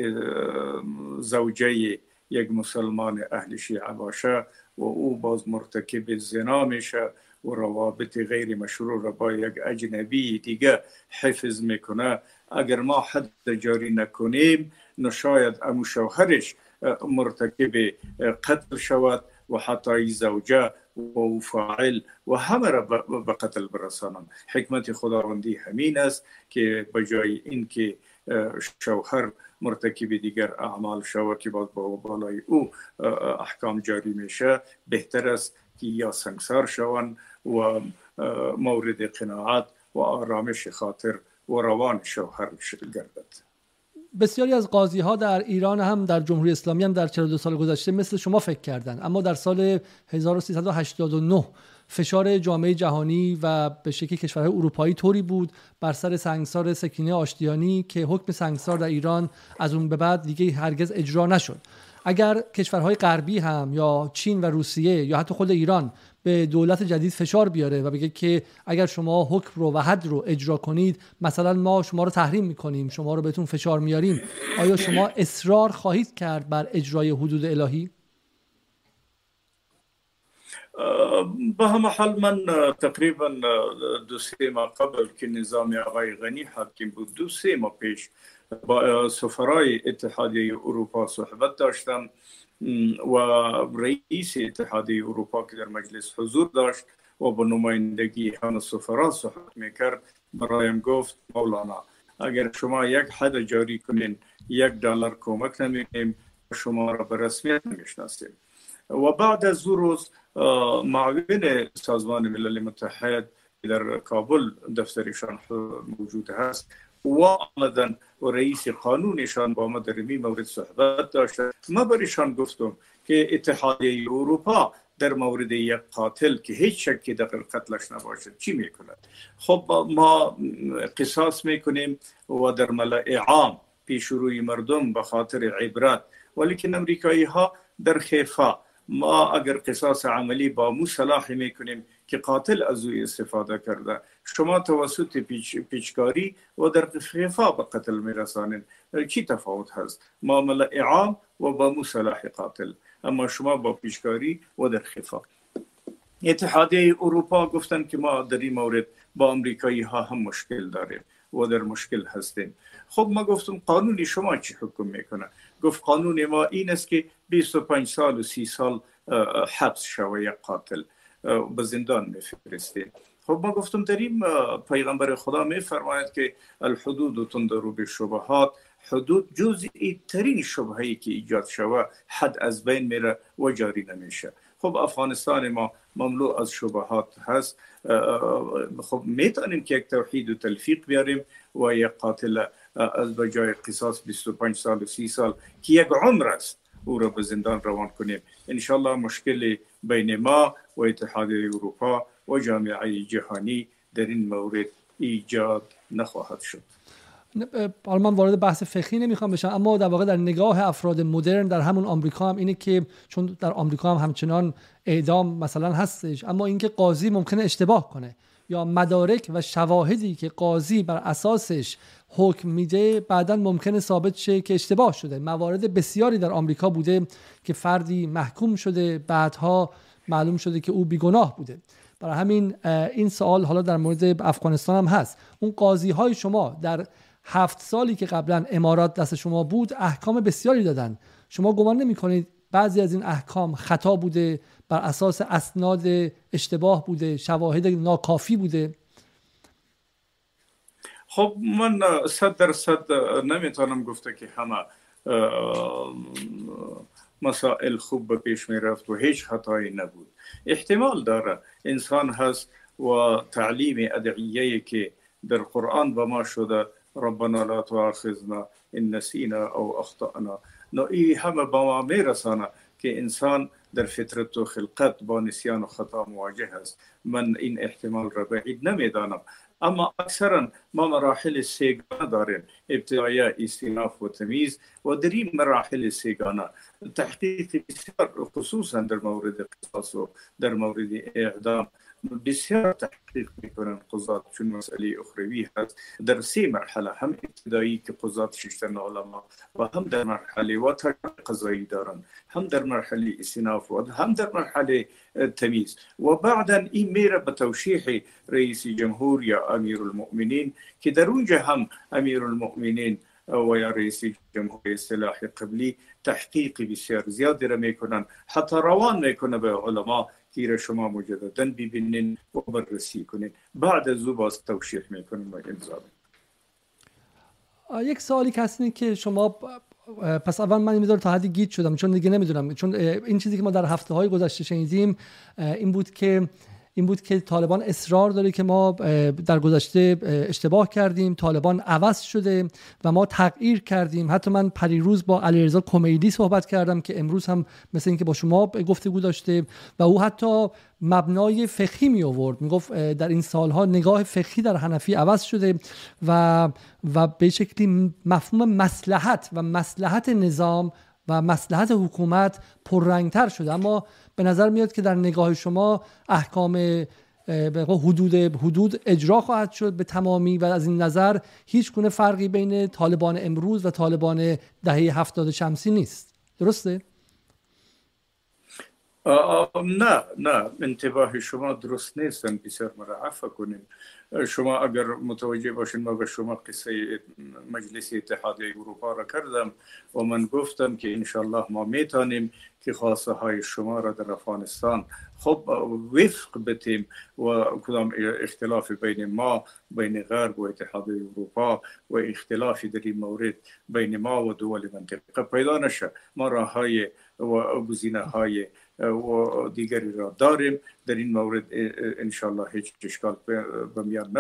زوجه یک مسلمان اهل شیعه باشه و او باز مرتکب زنا میشه و روابط غیر مشروع را با یک اجنبی دیگه حفظ می‌کنه. اگر ما حد جاری نکنیم نشاید امو شوهرش مرتکب قتل شود و حتی زوجه و فاعل و همه را به قتل برسانم حکمت خداوندی همین است که بجای اینکه شوهر مرتکب دیگر اعمال شود که باز با بالای او احکام جاری میشه بهتر است که یا سنگسار شوند و مورد قناعت و آرامش خاطر و روان شوهر گردد. بسیاری از قاضی ها در ایران هم در جمهوری اسلامی هم در 42 سال گذشته مثل شما فکر کردند. اما در سال 1389 فشار جامعه جهانی و به شکل کشورهای اروپایی طوری بود بر سر سنگسار سکینه آشتیانی که حکم سنگسار در ایران از اون به بعد دیگه هرگز اجرا نشد. اگر کشورهای غربی هم یا چین و روسیه یا حتی خود ایران به دولت جدید فشار بیاره و بگه که اگر شما حکم رو و حد رو اجرا کنید مثلا ما شما رو تحریم می‌کنیم شما رو بهتون فشار میاریم آیا شما اصرار خواهید کرد بر اجرای حدود الهی؟ به حال من تقریبا دو سه ماه قبل که نظام آقای غنی حاکم بود دو سه ماه پیش با سفرای اتحادیه اروپا صحبت داشتم و رئیس اتحادیه اروپا که در مجلس حضور داشت و به نمایندگی هم سفرا صحبت می‌کرد برایم گفت مولانا اگر شما یک حد جاری کنین یک دلار کمک نمی‌کنیم شما را به رسمیت نمی‌شناسیم. و بعد از روز معاون سازمان ملل متحد در کابل دفترشان موجود هست و آمدن و رئیس قانونشان با ما در این مورد صحبت داشته. ما برشان گفتم که اتحادیه اروپا در مورد یک قاتل که هیچ شکی در قتلش نباشد چی می‌کند؟ خب ما قصاص می‌کنیم و در ملع عام پیش روی مردم به خاطر عبرت. ولیکن امریکایی ها در خیفا ما اگر قصاص عملی با مو صلاح می‌کنیم که قاتل از او استفاده کرده. شما توسط پیچ، پیچکاری و در خفا به قتل میرسانید. چی تفاوت هست؟ معامله عام و با مصالح قاتل. اما شما با پیچکاری و در خفا. اتحادیه اروپا گفتن که ما در این مورد با امریکایی ها هم مشکل داریم و در مشکل هستیم. خب ما گفتم قانونی شما چی حکم می‌کنه؟ گفت قانون ما این است که 25 سال و 30 سال حبس شوه یک قاتل به زندان میفرسته خب ما گفتم این پیغمبر خدا میفرماید که الحدود تندرو به شبهات. حدود جزئی ترین شبههایی که ایجاد شوه حد از بین میره و جاری نمیشه. خب افغانستان ما مملو از شبهات هست. خب می‌تونیم که یک توحید و تلفیق بیاریم و یک قاتل از بجای قصاص 25 سال و 30 سال که یک عمر است او را به زندان روان کنیم. انشالله مشکل بین ما و اتحادیه اروپا و جامعه جهانی در این مورد ایجاد نخواهد شد. حالا من وارد بحث فقهی نمی‌خوام بشم اما در واقع در نگاه افراد مدرن در همون آمریکا هم اینه که چون در آمریکا هم همچنان اعدام مثلا هستش اما اینکه قاضی ممکنه اشتباه کنه. یا مدارک و شواهدی که قاضی بر اساسش حکم میده بعدا ممکنه ثابت شه که اشتباه شده. موارد بسیاری در آمریکا بوده که فردی محکوم شده بعدها معلوم شده که او بیگناه بوده. برای همین این سوال حالا در مورد افغانستان هم هست. اون قاضی های شما در هفت سالی که قبلا امارات دست شما بود احکام بسیاری دادن. شما گمان نمی کنید بعضی از این احکام خطا بوده بر اساس اسناد اشتباه بوده شواهد ناکافی بوده. خب من صد درصد نمی‌تونم گفته که همه مسائل خوب به پیش می رفت و هیچ خطایی نبود. احتمال داره انسان هست و تعلیم ادعیه که در قرآن به ما شده ربنا لا تؤاخذنا ان نسینا او اخطانا نو ای همه با ما میرسانه که انسان در فطرت و خلقت با نسیان و خطا مواجه است. من این احتمال را بعید نمیدانم. اما اکثرا ما مراحل سیگانه داریم. ابتدای استیناف و تمیز و در این مراحل سیگانه. تحقیق بسیار خصوصا در مورد قصاص و در مورد اعدام بسیار تحقیق میکنن قضات چون مسئله اخروی هست در سه مرحلة. هم ابتدایی که قضات ششتن علما و هم در مرحلة و قضایی دارن. هم در مرحلة استناف و هم در مرحلة تمیز و بعدا این میره به توشیح رئیس جمهور یا امیر المؤمنین که در اونجا هم امیر المؤمنین و یا رئیس جمهور اصطلاح قبلی تحقیق بسیار زیادی را میکنن حتی روان میکنه به علما تیر شما مجددا ببینین و بررسی کنین. بعد از او باز توشیح می‌کنین و امضا. یک سوالی هست که شما پس اول من این تا حدی گیت شدم چون دیگه نمی‌دونم. چون این چیزی که ما در هفته های گذشته شنیدیم این بود که این بود که طالبان اصرار داره که ما در گذشته اشتباه کردیم طالبان عوض شده و ما تغییر کردیم. حتی من پریروز با علیرضا کمیدی صحبت کردم که امروز هم مثل اینکه با شما گفتگو داشته و او حتی مبنای فقهی می آورد. می‌گفت در این سالها نگاه فقهی در حنفی عوض شده و و به شکلی مفهوم مسلحت و مسلحت نظام و مسلحت حکومت پررنگتر شده. اما به نظر میاد که در نگاه شما احکام حدود حدود اجرا خواهد شد به تمامی و از این نظر هیچ گونه فرقی بین طالبان امروز و طالبان دهه هفتاد شمسی نیست. درسته؟ نه نه. انتباه شما درست نیستن بسیار مرعفه کنیم شما اگر متوجه باشین ما به شما قصه مجلس اتحادیه اروپا را کردم و من گفتم که انشالله ما می‌تونیم که خواسته های شما را در افغانستان خب وفق بتیم و کدام اختلاف بین ما بین غرب و اتحاد اروپا و اختلافی در این مورد بین ما و دول منطقه پیدا نشه. ما راه های و گزینه های و دیگری را داریم. در این مورد انشالله هیچ اشکال به میان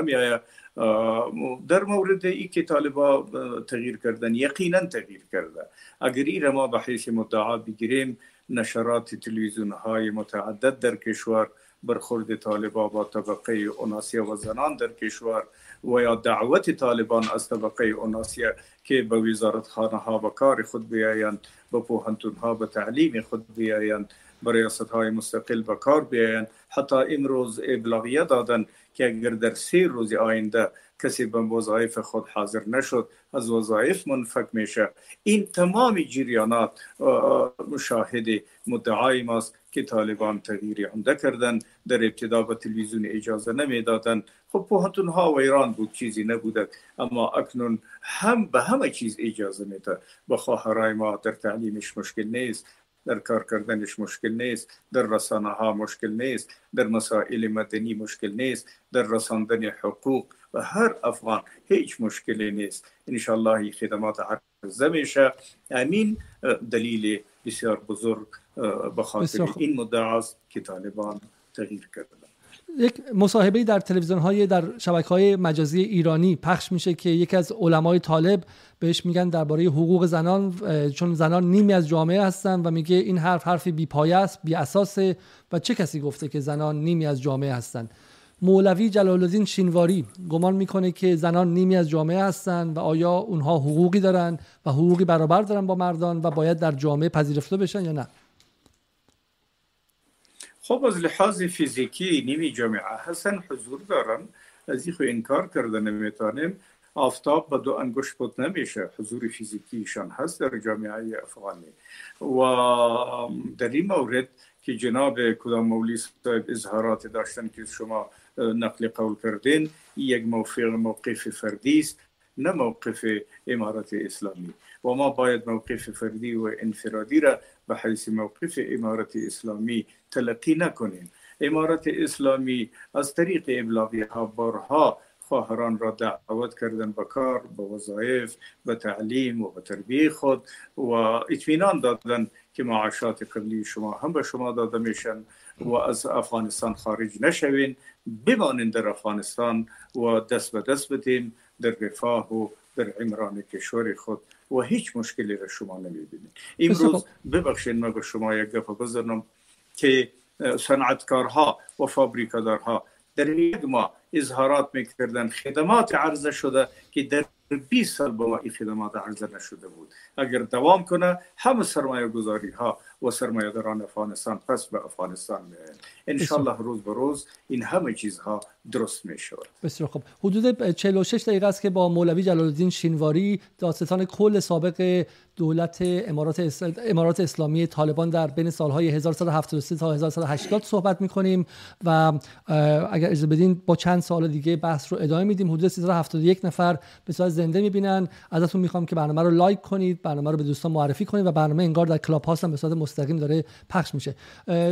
در مورد ای که طالبا تغییر کردن یقینا تغییر کرده. اگر این ما به حیث مدعا بگیریم نشرات تلویزیون های متعدد در کشور برخورد طالبا با طبقه اوناسیا و زنان در کشور و یا دعوت طالبان از طبقه اوناسیا که به وزارت خانه ها به کار خود بیایند به پوهنتون ها به تعلیم خود بیایند به ریاست های مستقل به کار بیایند. حتی امروز ابلاغیه دادن که اگر در سه روز آینده کسی به وظایف خود حاضر نشد از وظایف منفک میشه. این تمام جریانات مشاهد مدعای ماست که طالبان تغییری عمده کردن در ابتدا به تلویزیون اجازه نمی‌دادن. خب پوهنتون ها و ایران بود چیزی نبوده. اما اکنون هم به همه چیز اجازه میده. با خواهرای ما در تعلیمش مشکل نیست. در کار کردنش مشکل نیست در رسانه ها مشکل نیست در مسائل مدنی مشکل نیست در رساندن حقوق و هر افغان هیچ مشکلی نیست. انشالله این خدمات عرضه میشه. امین دلیل بسیار بزرگ به خاطر این مدعاست که طالبان تغییر کردن. یک مصاحبه در تلویزیون های در شبکه های مجازی ایرانی پخش میشه که یکی از علمای طالب بهش میگن درباره حقوق زنان چون زنان نیمی از جامعه هستن و میگه این حرف حرفی بی پایه است بی اساسه و چه کسی گفته که زنان نیمی از جامعه هستن؟ مولوی جلال الدین شینواری گمان می‌کنه که زنان نیمی از جامعه هستند و آیا اونها حقوقی دارن و حقوقی برابر دارن با مردان و باید در جامعه پذیرفته بشن یا نه؟ خب از لحاظ فیزیکی نیمی جامعه هستن. حضور دارن. از این انکار کرده نمی‌تونیم آفتاب به دو انگشت بود نمیشه. حضور فیزیکیشان هست در جامعه افغانی. و در این مورد که جناب کدام مولی صاحب اظهارات داشتن که شما نقل قول کردین یک موقف موقف فردی است نه موقف امارات اسلامی. و ما باید موقف فردی و انفرادی را به حیث موقف امارت اسلامی تلقی نکنیم. امارت اسلامی از طریق ابلاغی ها بارها خواهران را دعوت کردن به کار به وظایف به تعلیم و به تربیه خود و اطمینان دادن که معاشات قبلی شما هم به شما داده میشن و از افغانستان خارج نشوین. بمانین در افغانستان و دست به دست بدیم در رفاه و در عمران کشور خود و هیچ مشکلی را شما نمی‌بینید امروز ببخشید ما به شما یک گپ بزنم. که صنعتکارها و فابریکادارها در یک ماه اظهارات می‌کردن خدمات عرضه شده که در 20 سال با این خدمات عرضه نشده بود. اگر دوام کنه همه سرمایه گذاری ها و سرمایه داران افغانستان پس به افغانستان میاین انشالله روز به روز این همه چیزها درست می شود بسیار خوب. حدود 46 دقیقه است که با مولوی جلال الدین شینواری داستان کل سابق دولت امارات, امارات اسلامی طالبان در بین سالهای 1173 تا 1180 صحبت می‌کنیم و اگر اجازه بدین با چند سال دیگه بحث رو ادامه میدیم. حدود 371 نفر به صورت زنده می‌بینن. ازتون می‌خوام که برنامه رو لایک کنید برنامه رو به دوستان معرفی کنید و برنامه انگار در کلاب هاست هم به صورت مستقیم داره پخش میشه.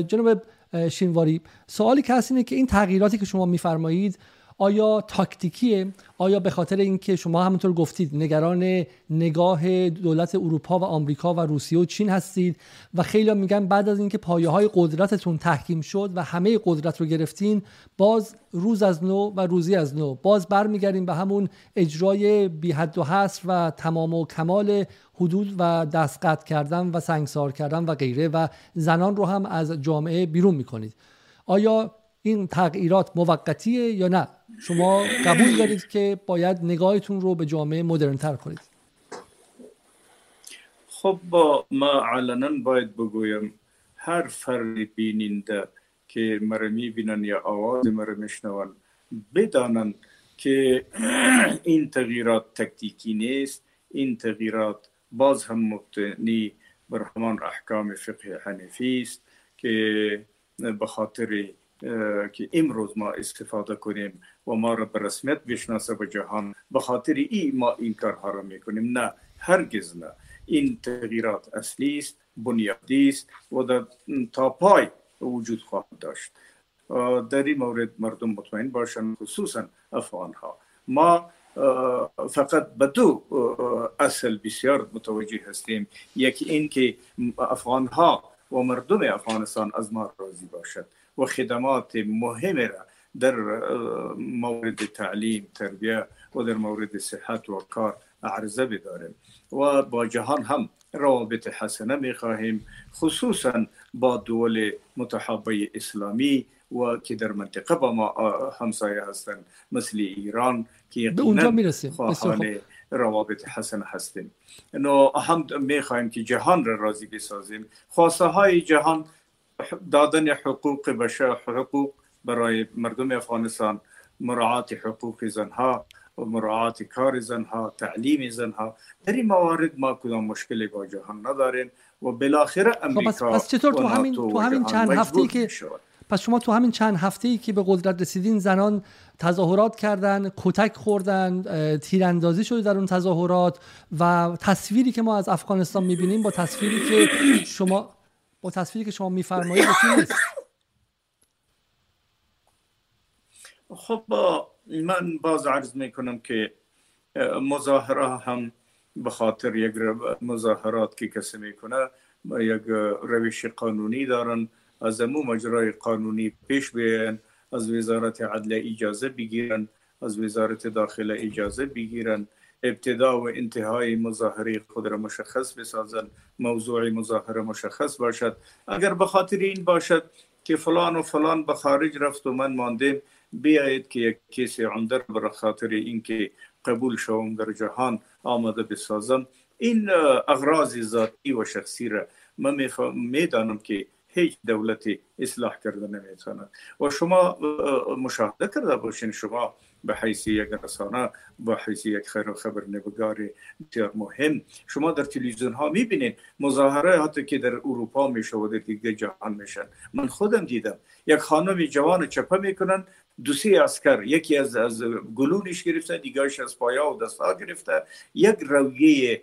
جناب شینواری سوالی که هست اینه که این تغییراتی که شما میفرمایید آیا تاکتیکیه؟ آیا به خاطر اینکه شما همونطور گفتید نگران نگاه دولت اروپا و آمریکا و روسیه و چین هستید و خیلی میگن بعد از اینکه پایه های قدرتتون تحکیم شد و همه قدرت رو گرفتین باز روز از نو و روزی از نو باز برمیگردیم به همون اجرای بی حد و حصر و تمام و کمال حدود و دستقط کردن و سنگسار کردن و غیره و زنان رو هم از جامعه بیرون می‌کنید. آیا این تغییرات موقتیه یا نه؟ شما قبول دارید که باید نگاهتون رو به جامعه مدرنتر کنید. خب با ما علنا باید بگویم هر فرد بیننده که مرا می‌بینن یا آواز مرا میشنون بدانند که <clears throat> این تغییرات تکتیکی نیست این تغییرات باز هم مبتنی بر همان احکام فقه حنفی است که به خاطر که امروز ما استفاده کنیم و ما را به رسمیت بشناسه به جهان به خاطر ای ما این کارها را می‌کنیم. نه هرگز نه. این تغییرات اصلی است بنیادی است و در تا پای وجود خواهد داشت. در این مورد مردم مطمئن باشند خصوصا افغان ها ما فقط به دو اصل بسیار متوجه هستیم. یکی این که افغان ها و مردم افغانستان از ما راضی باشد. و خدمات مهم را در مورد تعلیم تربیه و در مورد صحت و کار عرضة بداریم و با جهان هم روابط حسنه می خواهیم خصوصا با دول متحابه اسلامی و که در منطقه با ما همسایه هستند مثل ایران که یقینا روابط حسن هستیم. نو هم می خواهیم که جهان را راضی بسازیم. خواسته های جهان دادن حقوق بشر حقوق برای مردم افغانستان مراعات حقوق زنها و مراعات کار زنها تعلیم زنها. در این موارد ما کدام مشکلی با جهان نداریم و بالاخره خب، امریکا پس, چطور تو همین تو همین چند هفته که پس شما تو همین چند هفته ای که به قدرت رسیدین زنان تظاهرات کردن کتک خوردن تیراندازی شده در اون تظاهرات و تصویری که ما از افغانستان می‌بینیم با تصویری که شما با تصویری که شما میفرمایید نیست. خب من باز عرض می‌کنم که مظاهره هم به خاطر یک مظاهرات که کسی می‌کنه یک روش قانونی دارن. از امو مجرای قانونی پیش بیاین از وزارت عدل اجازه بگیرن از وزارت داخله اجازه بگیرن. ابتدا و انتهای مظاهره خود را مشخص بسازن موضوع مظاهره مشخص باشد. اگر به خاطر این باشد که فلان و فلان به خارج رفت و من ماندم بیایید که یک کیس عمده برای خاطر اینکه قبول شوم در جهان آماده بسازم. این اغراض ذاتی و شخصی را من میدانم که هیچ دولتی اصلاح کرده نمیتواند. و شما مشاهده کرده باشین شما به حیث یک رسانه به حیث یک خیر خبر نگار بسیار مهم. شما در تلویزیون ها می‌بینید مظاهره حتی که در اروپا میشه و دیگه جهان میشن. من خودم دیدم. یک خانم جوان چپه می‌کنن دو سه اسکر یکی از از گلونش گرفته دیگرش از پایا و دستا گرفته. یک رویه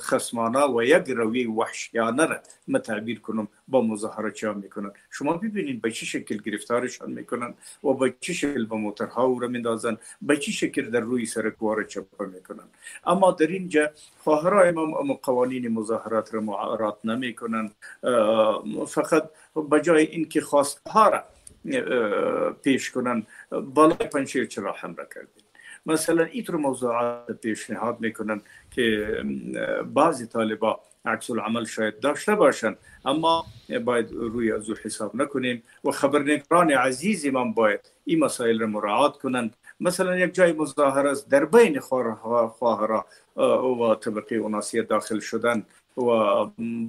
خصمانه و یک رویه وحشیانه را متعبیر کنم با مظاهره چه می‌کنن. شما ببینید به چه شکل گرفتارشان می‌کنن و به چه شکل به موترها او را میندازن به چه شکل در روی سرکوار چپه می‌کنن. اما در اینجا خواهرای ما قوانین مظاهرات را معارات نمی‌کنن. فقط بجای اینکه خواستها را پیش کنن بالای پنجشیر چرا حمله کردیم مثلا اینطور موضوعات پیشنهاد می‌کنن که بعضی طالبا عکس العمل شاید داشته باشن اما باید روی از حساب نکنیم و خبرنگاران عزیزی من باید این مسائل را مراعات کنند مثلا یک جای مظاهره است در بین خواهرا و طبقه اوناسی داخل شدن و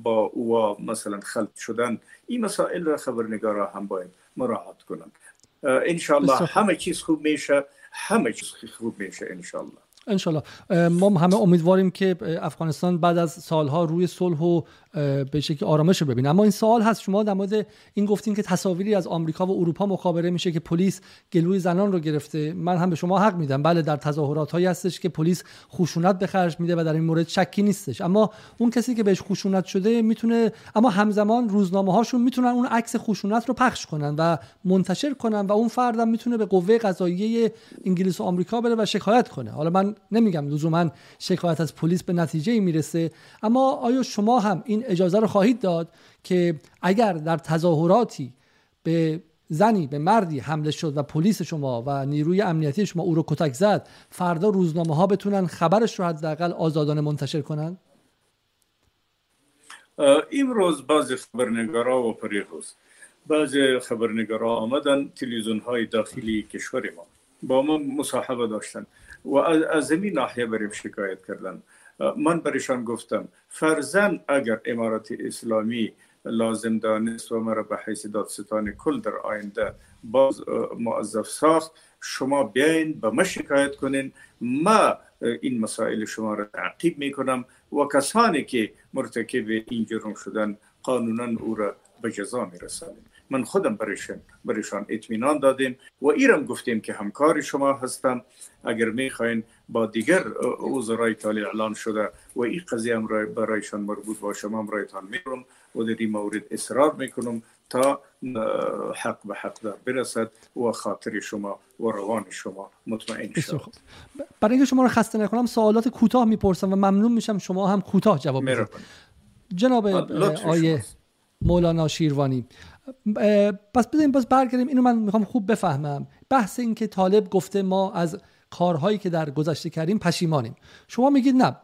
با او مثلا خلط شدن این مسائل را خبرنگارا هم باید مراعات کنن انشالله همه چیز خوب میشه همه چیز خوب میشه انشالله انشالله ما همه امیدواریم که افغانستان بعد از سالها روی صلح و به شکل آرامش رو ببینه. اما این سوال هست شما در مورد این گفتیم که تصاویری از آمریکا و اروپا مخابره میشه که پلیس گلوی زنان رو گرفته. من هم به شما حق میدم. بله در تظاهرات هایی هستش که پلیس خشونت به خرج میده و در این مورد شکی نیستش. اما اون کسی که بهش خشونت شده می‌تونه اما همزمان روزنامه هاشون می‌تونن اون عکس خشونت رو پخش کنن و منتشر کنن و اون فردم می‌تونه به قوه قضاییه انگلیس و آمریکا بره و شکایت کنه. حالا من نمیگم لزوما شکایت از پلیس به نتیجه می‌رسه اما آیا شما هم این اجازه رو خواهید داد که اگر در تظاهراتی به زنی به مردی حمله شد و پلیس شما و نیروی امنیتی شما او رو کتک زد فردا روزنامه ها بتونن خبرش رو حداقل آزادانه منتشر کنن؟ امروز بعضی خبرنگارا و پریروز بعضی خبرنگارا آمدن تلویزیون های داخلی کشور ما با ما مصاحبه داشتن. و از زمین ناحیه بریم شکایت کردن. من برشان گفتم فرزن اگر امارات اسلامی لازم دانست و مرا به حیث دادستان کل در آینده باز معذف ساخت شما بیاین به ما شکایت کنین. ما این مسائل شما را تعقیب می کنم و کسانی که مرتکب این جرم شدن قانونا او را به جزا می من خودم برشان برشان اطمینان دادیم و ایرم گفتیم که همکار شما هستم. اگر می‌خواین با دیگر وزرای تالی اعلان شده و این قضیه هم برایشان مربوط با شما هم رایتان میرم و در این مورد اصرار می‌کنم تا حق به حق دار برسد و خاطر شما و روان شما مطمئن شد برای اینکه شما رو خسته نکنم سوالات کوتاه می‌پرسم و ممنون میشم شما هم کوتاه جواب بدید. جناب آیه مولانا شیروانی پس بذاریم باز برگردیم. اینو من می‌خوام خوب بفهمم. بحث این که طالب گفته ما از کارهایی که در گذشته کردیم پشیمانیم. شما میگید نه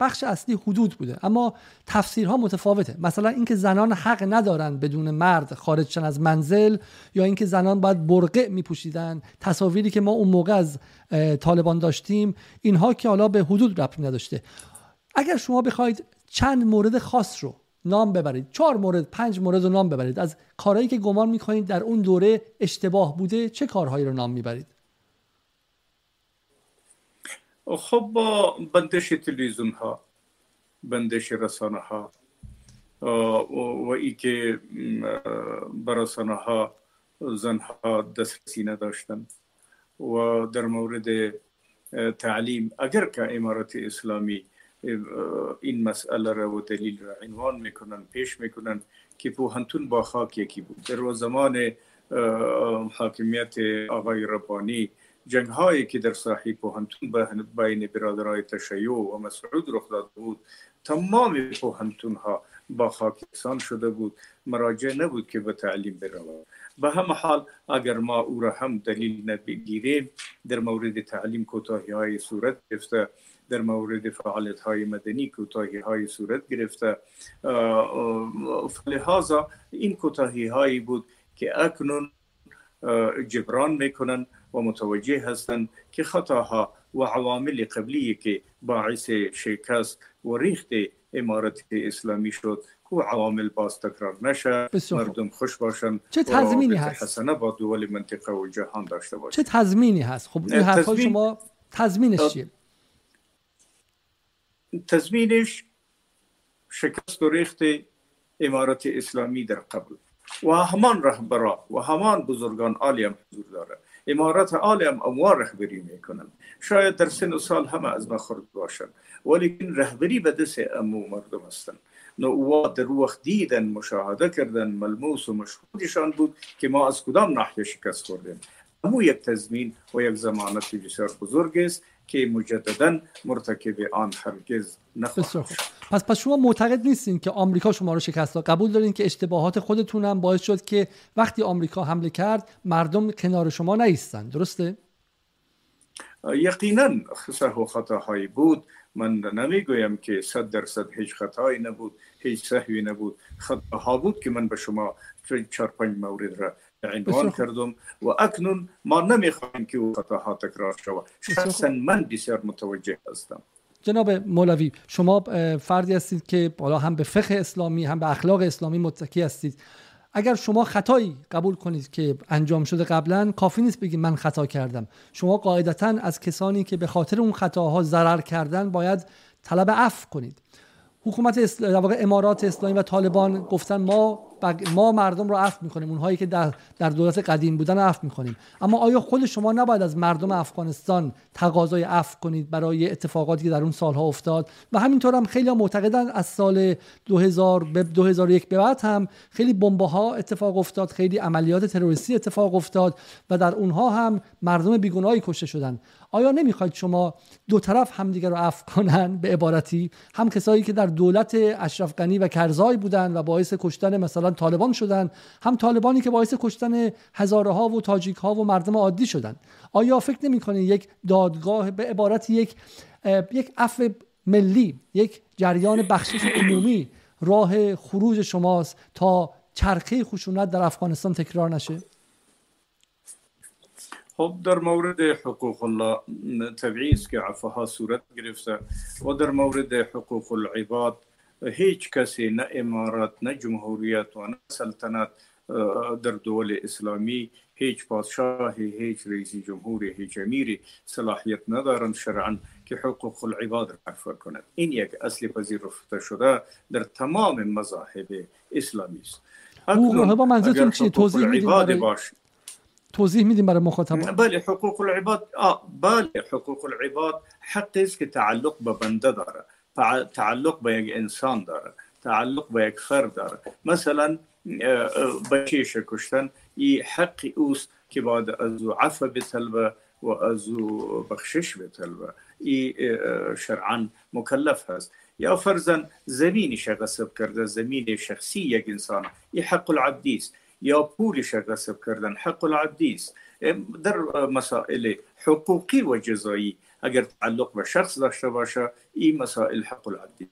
بخش اصلی حدود بوده اما تفسیرها متفاوته. مثلا اینکه زنان حق ندارن بدون مرد خارج شن از منزل یا اینکه زنان باید برقع میپوشیدن. تصاویری که ما اون موقع از طالبان داشتیم اینها که حالا به حدود ربطی نداشته. اگر شما بخواید چند مورد خاص رو نام ببرید. چهار مورد پنج مورد رو نام ببرید. از کارهایی که گمان می‌کنید در اون دوره اشتباه بوده چه کارهایی رو نام می‌برید؟ خب با بندش تلویزیون ها بندش رسانه ها و ای که برسانه ها زنها دسترسی نداشتن و در مورد تعلیم. اگر که امارات اسلامی این مسئله را و دلیل را عنوان می‌کنن پیش می‌کنن که پوهنتون با خاک یکی بود. در زمان حاکمیت آقای ربانی جنگ هایی که در ساحه پوهنتون بین برادرای تشیع و مسعود رخ داده بود تمام پوهنتون ها با خاکستان شده بود. مراجع نبود که به تعلیم برود به هم حال اگر ما او را هم دلیل نبگیریم در مورد تعلیم کوتاهی های صورت گرفته در مورد فعالیت های مدنی کوتاهی های صورت گرفته. لحاظا این کوتاهی هایی بود که اکنون جبران می‌کنن و متوجه هستند که خطاها و عوامل قبلی که باعث شکست و ریخت امارت اسلامی شد کو عوامل باز تکرار نشه. مردم خوش باشن چه تضمینی هست؟ حسنه با دول منطقه و جهان داشته باشه چه تضمینی هست؟ خب این حرفای شما تضمینش چیه؟ تضمینش شکست و ریخت امارت اسلامی در قبل. و همان رهبرا و همان بزرگان عالی هم حضور داره. امارت عالی هم اموار رهبری می‌کنن شاید در سن و سال همه از ما خورد باشن ولیکن رهبری به دست امو مردم هستن نو در وقت دیدن مشاهده کردن ملموس و مشهودشان بود که ما از کدام ناحیه شکست خوردیم. امو یک تضمین و یک زمانت بسیار بزرگ است. که مجددا مرتکب آن هرگز نخواهد پس پس شما معتقد نیستین که آمریکا شما رو شکست داد. قبول دارین که اشتباهات خودتون هم باعث شد که وقتی آمریکا حمله کرد مردم کنار شما نیستن. درسته؟ یقینا سهو خطاهایی بود. من نمی‌گویم که صد درصد هیچ خطایی نبود هیچ سهوی نبود. خطاها بود که من به شما چهار پنج مورد را عنوان کردم و اکنون ما نمی‌خوایم که او خطاها تکرار شود شخصا من بسیار متوجه هستم. جناب مولوی شما فردی هستید که بالا هم به فقه اسلامی هم به اخلاق اسلامی متکی هستید. اگر شما خطایی قبول کنید که انجام شده قبلا کافی نیست بگید من خطا کردم. شما قاعدتا از کسانی که به خاطر اون خطاها ضرر کردن باید طلب عفو کنید. حکومت واقع امارات اسلامی و طالبان گفتن ما ما مردم رو عفو می‌کنیم اونهایی که در, در دولت قدیم بودن عفو می‌کنیم. اما آیا خود شما نباید از مردم افغانستان تقاضای عفو کنید برای اتفاقاتی که در اون سالها افتاد؟ و همینطور هم خیلی معتقدن از سال 2000 به 2001 به بعد هم خیلی بمبه ها اتفاق افتاد خیلی عملیات تروریستی اتفاق افتاد و در اونها هم مردم بیگناهی کشته شدن آیا نمی‌خواید شما دو طرف همدیگر رو عفو کنن به عبارتی؟ هم کسایی که در دولت اشرف غنی و کرزای بودن و باعث کشتن مثلا طالبان شدن هم طالبانی که باعث کشتن هزاره ها و تاجیک ها و مردم عادی شدن. آیا فکر نمی‌کنید یک دادگاه به عبارت یک یک عفو ملی یک جریان بخشش عمومی راه خروج شماست تا چرخه خشونت در افغانستان تکرار نشه؟ خب در مورد حقوق الله است که عفوها صورت گرفته و در مورد حقوق العباد هیچ کسی نه امارات نه جمهوریت و نه سلطنت در دول اسلامی هیچ پادشاه هیچ رئیس جمهور هیچ امیری صلاحیت ندارند شرعا که حقوق العباد را عفو کند. این یک اصل پذیرفته شده در تمام مذاهب اسلامی است. حقوق منظورتون چیه؟ توضیح می‌دید توضیح میدیم برای مخاطبان بله حقوق العباد آه بله حقوق العباد حقی است که تعلق به بنده داره تعلق به یک انسان داره تعلق به یک فرد داره مثلا بچه کشتن این حقی اوست که باید از أو عفو بطلبه و از أو بخشش بطلبه این شرعا مکلف هست. یا فرزن زمینش غصب کرده زمین شخصی یک انسان این حق العبدی است یا پولش غصب کردن حق العبدی در مسائل حقوقی و جزایی. اگر تعلق به شخص داشته باشه این مسائل حق العبدی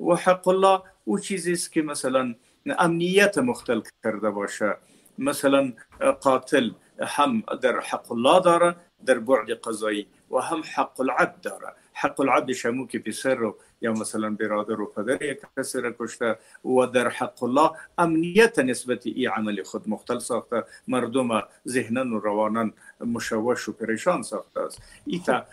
و حق الله أو چیزی است که مثلا امنیت مختل کرده باشه. مثلا قاتل هم در حق الله داره در بعد قضایی و هم حق العبد داره. حق العبد شمو که پسر رو یا مثلا برادر و پدر یک کسی را کشته و در حق الله امنیت نسبت ای عمل خود مختل ساخته مردم ذهنا و روانا مشوش و پریشان ساخته است. ایتا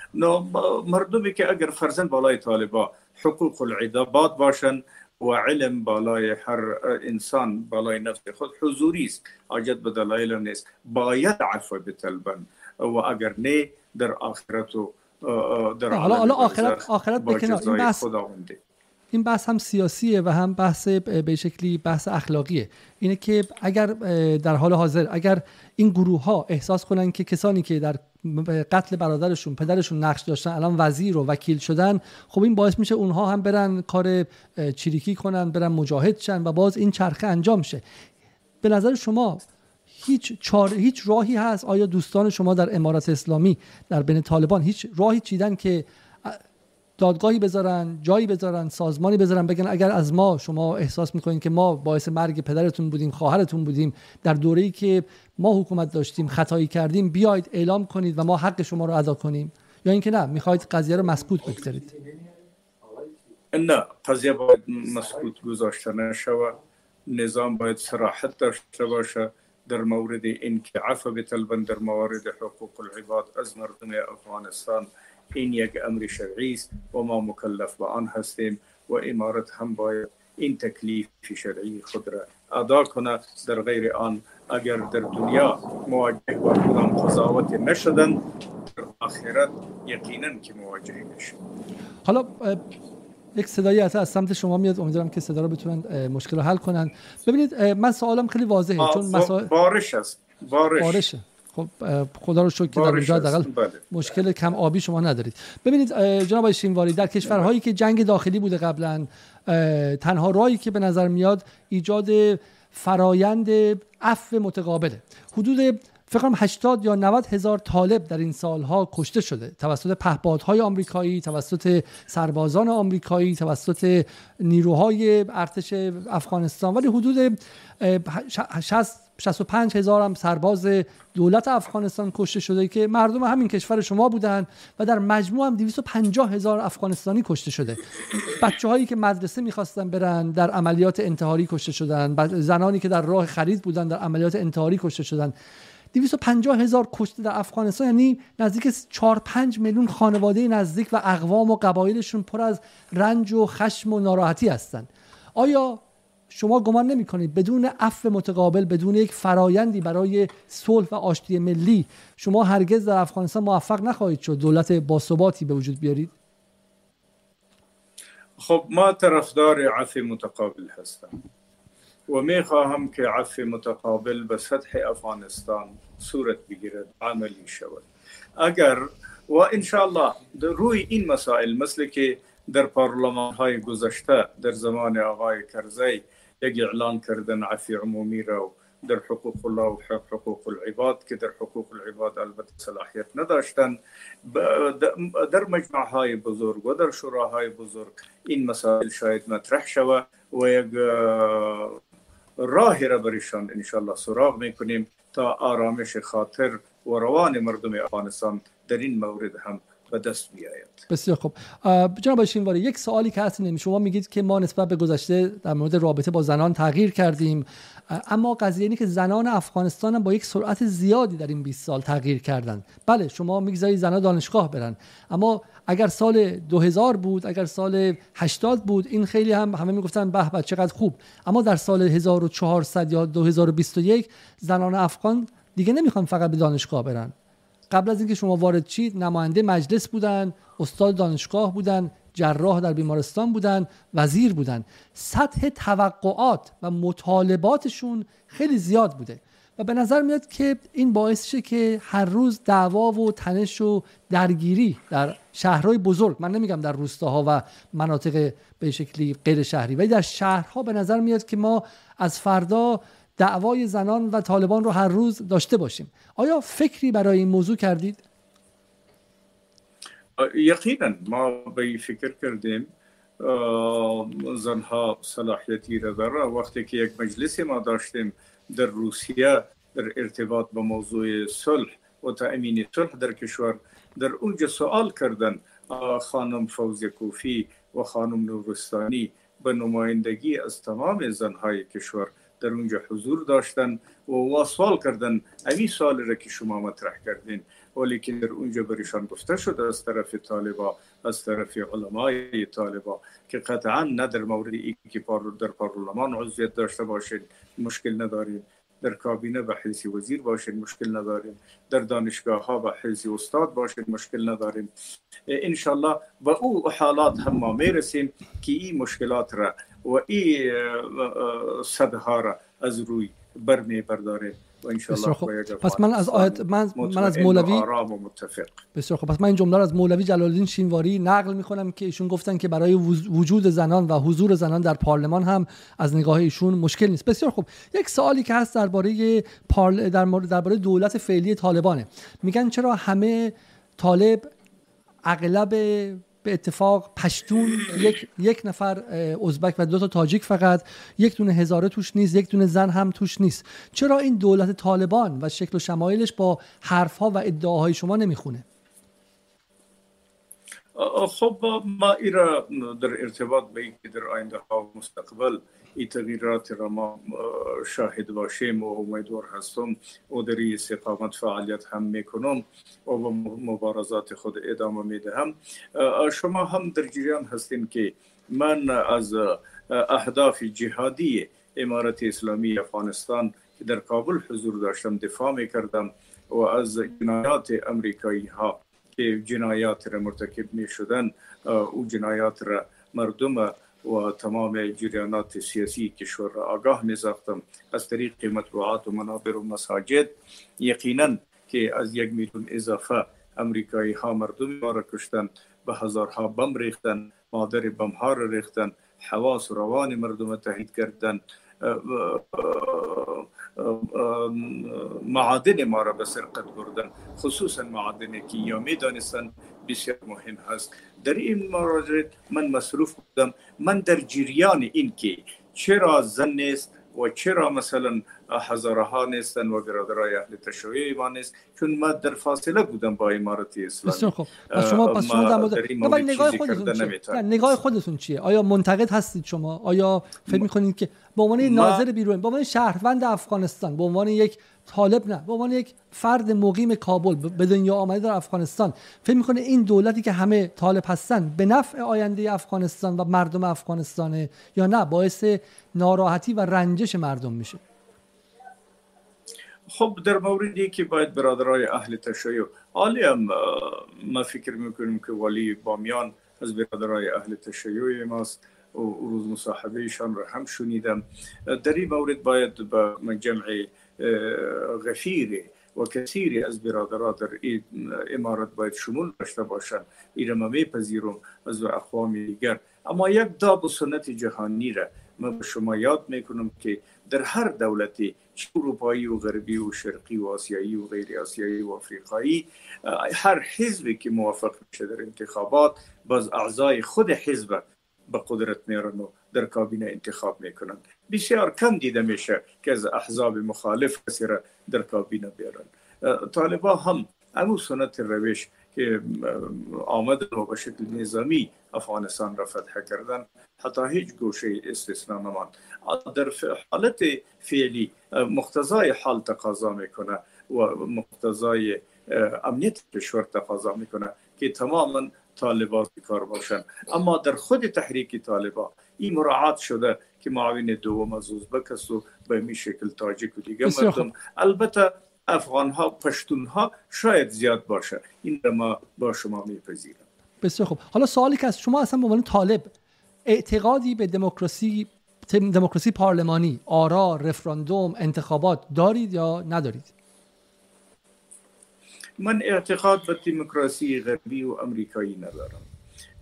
مردمی که اگر فرزن بالای طالبا حقوق العدابات باشن و علم بالای هر انسان بالای نفس خود حضوری است حاجت به دلایل نیست. باید عفو بطلبن و اگر نه در آخرت و در حالا حالا آخرت آخرت به کنار این بحث این بحث هم سیاسیه و هم بحث به شکلی بحث اخلاقیه. اینه که اگر در حال حاضر اگر این گروه ها احساس کنن که کسانی که در قتل برادرشون پدرشون نقش داشتن الان وزیر و وکیل شدن خب این باعث میشه اونها هم برن کار چریکی کنن برن مجاهد شن و باز این چرخه انجام شه. به نظر شما هیچ چار... هیچ راهی هست. آیا دوستان شما در امارات اسلامی در بین طالبان هیچ راهی چیدن که دادگاهی بذارن جایی بذارن سازمانی بذارن؟ بگن اگر از ما شما احساس می‌کنین که ما باعث مرگ پدرتون بودیم خواهرتون بودیم در دوره‌ای که ما حکومت داشتیم خطایی کردیم بیاید اعلام کنید و ما حق شما رو ادا کنیم. یا اینکه نه می‌خواید قضیه رو مسکوت بگذارید. نه قضیه باید مسکوت گذاشته نشود. نظام باید صراحت داشته باشه. در مورد اینکه عفو بطلبن در موارد حقوق العباد از مردم افغانستان این یک أمر شرعی است و ما مکلف به آن هستیم و امارت هم باید این تکلیف شرعی خود را ادا کنه در غیر آن اگر در دنیا مواجه با کدام قضاوت نشدن در آخرت یقینا که مواجه میشه حالا یک صدایی از سمت شما میاد. امیدوارم که صدا رو بتونن مشکل رو حل کنن. ببینید من سوالم خیلی واضحه چون مسائل بارش است. بارش. بارشه. خب خدا رو شکر که در اونجا حداقل بله. مشکل کم آبی شما ندارید. ببینید جناب شینواری در کشورهایی که جنگ داخلی بوده قبلا تنها راهی که به نظر میاد ایجاد فرایند عفو متقابله. حدود فکر کنم 80 یا 90 هزار طالب در این سالها کشته شده. توسط پهپادهای آمریکایی توسط سربازان آمریکایی توسط نیروهای ارتش افغانستان. ولی حدود 60 65 هزار هم سرباز دولت افغانستان کشته شده که مردم همین کشور شما بودن و در مجموع هم 250 هزار افغانستانی کشته شده. بچه هایی که مدرسه می‌خواستن برن در عملیات انتحاری کشته شدن. زنانی که در راه خرید بودن در عملیات انتحاری کشته شدن. 250 هزار کشته در افغانستان یعنی نزدیک 4 5 میلیون خانواده نزدیک و اقوام و قبایلشون پر از رنج و خشم و ناراحتی هستند آیا شما گمان نمی کنید بدون عفو متقابل بدون یک فرایندی برای صلح و آشتی ملی شما هرگز در افغانستان موفق نخواهید شد؟ دولت باثباتی به وجود بیارید. خب ما طرفدار عفو متقابل هستم. و می خواهم که عفو متقابل به سطح افغانستان صورت بگیرد عملی شود. اگر و انشاءالله روی این مسائل مثل که در پارلمان های گذشته در زمان آقای کرزی یک اعلان کردن عفی عمومی را در حقوق الله و حقوق العباد که در حقوق العباد البته صلاحیت نداشتن در مجمع های بزرگ و در شوراهای بزرگ این مسائل شاید مطرح شود و یک راهی را برشان انشالله سراغ می‌کنیم تا آرامش خاطر و روان مردم افغانستان در این مورد هم به دست بیاید بسیار خوب. جناب شینواری یک سوالی که هست شما میگید که ما نسبت به گذشته در مورد رابطه با زنان تغییر کردیم. اما قضیه اینه که زنان افغانستان هم با یک سرعت زیادی در این 20 سال تغییر کردن بله شما می‌گذارید زنان دانشگاه برن. اما اگر سال 2000 بود اگر سال 80 بود این خیلی هم همه می‌گفتن به به چقدر خوب. اما در سال 1400 یا 2021 زنان افغان دیگه نمی‌خوان فقط به دانشگاه برن. قبل از اینکه شما وارد چید نماینده مجلس بودن استاد دانشگاه بودن جراح در بیمارستان بودن وزیر بودن. سطح توقعات و مطالباتشون خیلی زیاد بوده. و به نظر میاد که این باعث شه که هر روز دعوا و تنش و درگیری در شهرهای بزرگ من نمیگم در روستاها و مناطق به شکلی غیر شهری ولی در شهرها به نظر میاد که ما از فردا دعوای زنان و طالبان رو هر روز داشته باشیم. آیا فکری برای این موضوع کردید؟ یقینا ما به فکر کردیم. زنها صلاحیتی را داره وقتی که یک مجلسی ما داشتیم در روسیه در ارتباط با موضوع صلح و تأمین صلح در کشور در اونجا سوال کردن خانم فوزی کوفی و خانم نورستانی به نمایندگی از تمام زنهای کشور در اونجا حضور داشتن و سوال کردن. امی سال را که شما مطرح کردین. ولی که در اونجا برشان گفته شد از طرف طالبا از طرف علمای طالبا که قطعا نه در مورد ای که در پارلمان عضویت داشته باشید مشکل ندارید در کابینه به حیث وزیر باشین مشکل نداریم در دانشگاه ها به حیث استاد باشین مشکل نداریم انشالله و او حالات هم ما می‌رسیم که این مشکلات را و این صدها را از روی بر می برداریم بسیار خوب. پس من از آیت من, من از مولوی بسیار خوب. پس من این جمله از مولوی جلال الدین شینواری نقل می‌کنم که ایشون گفتن که برای وجود زنان و حضور زنان در پارلمان هم از نگاه ایشون مشکل نیست. بسیار خوب. یک سوالی که هست درباره پارل... در درباره دولت فعلی طالبانه. میگن چرا همه طالب اغلب به اتفاق پشتون یک یک نفر ازبک و دو تا تاجیک فقط یک دونه هزاره توش نیست یک دونه زن هم توش نیست. چرا این دولت طالبان و شکل و شمایلش با حرفها و ادعاهای شما نمی‌خونه؟ خب ما ایرا در ارتباط به در آینده ها مستقبل این تغییرات را ما شاهد باشیم و امیدوار هستم و در استقامت فعالیت هم می‌کنم و مبارزات خود ادامه می‌دهم شما هم در جریان هستیم که من از اهداف جهادی امارت اسلامی افغانستان که در کابل حضور داشتم دفاع می‌کردم و از جنایات امریکایی ها که جنایات را مرتکب می شدن او جنایات را مردم و تمام جریانات سیاسی کشور را آگاه می ساختم از طریق مطبوعات و منابر و مساجد یقینا که از یک میلیون اضافه امریکایی ها مردم ما را کشتن به هزارها بم ریختن مادر بم ها را ریختن حواس روان مردم تهید کردن معادن ما را به سرقت بردن. خصوصا معادن کیامی دانستن بسیار مهم هست. در این مورد من مصروف بودم. من در جریان این که چرا زن نیست و چرا مثلا هزاره ها نیستن و برادرای اهل تشیع ما نیست چون ما در فاصله بودم با امارت اسلامی. بسیار خوب. پس شما پس شما در مورد نگاه خودتون چیه نگاه خودتون چیه؟ آیا منتقد هستید شما؟ آیا فکر می‌کنید که به عنوان ناظر بیرون به عنوان شهروند افغانستان به عنوان یک طالب نه. به عنوان یک فرد مقیم کابل به دنیا آمده در افغانستان. فکر می‌کنه این دولتی که همه طالب هستن به نفع آینده افغانستان و مردم افغانستانه یا نه باعث ناراحتی و رنجش مردم میشه. خب در موردی که باید برادرای اهل تشیع عالی هم ما فکر می‌کنیم که ولی بامیان از برادرای اهل تشیع ماست. و روز مصاحبهشان را هم شنیدم. در این مورد باید به جمع غفیر و کثیری از برادرات در این امارت باید شمول داشته باشند. این ما میپذیرم از اقوام دیگر. اما یک داب و سنت جهانی را من به شما یاد می‌کنم که در هر دولتی چه اروپایی و غربی و شرقی و آسیایی و غیر آسیایی و افریقایی هر حزبی که موافق میشه در انتخابات باز اعضای خود حزب به قدرت میارن و در کابینه انتخاب می‌کنن. بسیار کم دیده میشه که از احزاب مخالف کسی را در کابینه بیارن. طالبا هم امو سنت روش که آمدن و به شکل نظامی افغانستان را فتح کردن حتی هیچ گوشه استثنا نمان در حالت فعلی مقتضای حال تقاضا می‌کنه و مقتضای امنیت کشور تقاضا می‌کنه که تماما طالبان کار باشن. اما در خود تحریک طالبا این مراعات شده که معاون دوم از ازبک و به می شکل تاجیک و دیگه مردم. البته افغان ها پشتون ها شاید زیاد باشه. این را ما با شما میپذیرم. بسیار خوب. حالا سوالی که از شما اصلا به عنوان طالب اعتقادی به دموکراسی دموکراسی پارلمانی آرا رفراندوم انتخابات دارید یا ندارید؟ من اعتقاد به دموکراسی غربی و امریکایی ندارم.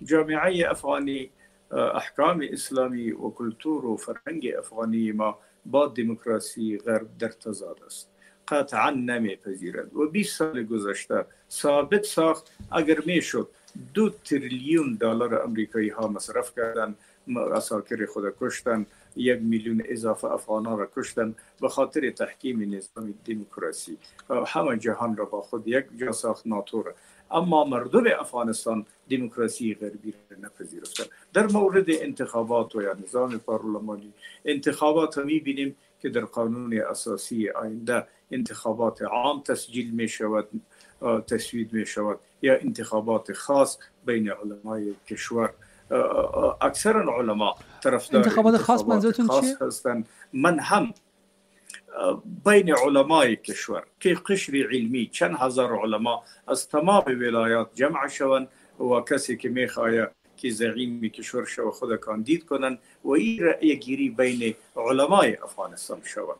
جامعه افغانی احکام اسلامی و کلتور و فرهنگ افغانی ما با دموکراسی غرب در تضاد است. قطعا نمیپذیرد و 20 سال گذشته ثابت ساخت اگر می‌شد دو تریلیون دلار امریکایی ها مصرف کردن اساکر خود کشتن یک میلیون اضافه افغان را کشتن به خاطر تحکیم نظام دموکراسی. همه جهان را با خود یک جا ساخت ناتور اما مردم افغانستان دموکراسی غربی را نپذیرفتن. در مورد انتخابات و یا نظام پارلمانی انتخابات بینیم که در قانون اساسی آینده انتخابات عام تسجیل می شود تصوید می شود یا انتخابات خاص بین علمای کشور. اکثر علما طرفدار انتخابات خاص منظورتون چیه؟ هستن من هم؟ بین علمای کشور که قشر علمی چند هزار علما از تمام ولایات جمع شوند و کسی که میخواهد که زعیم کشور شو خود کاندید کنند و این رأی گیری بین علمای افغانستان شود.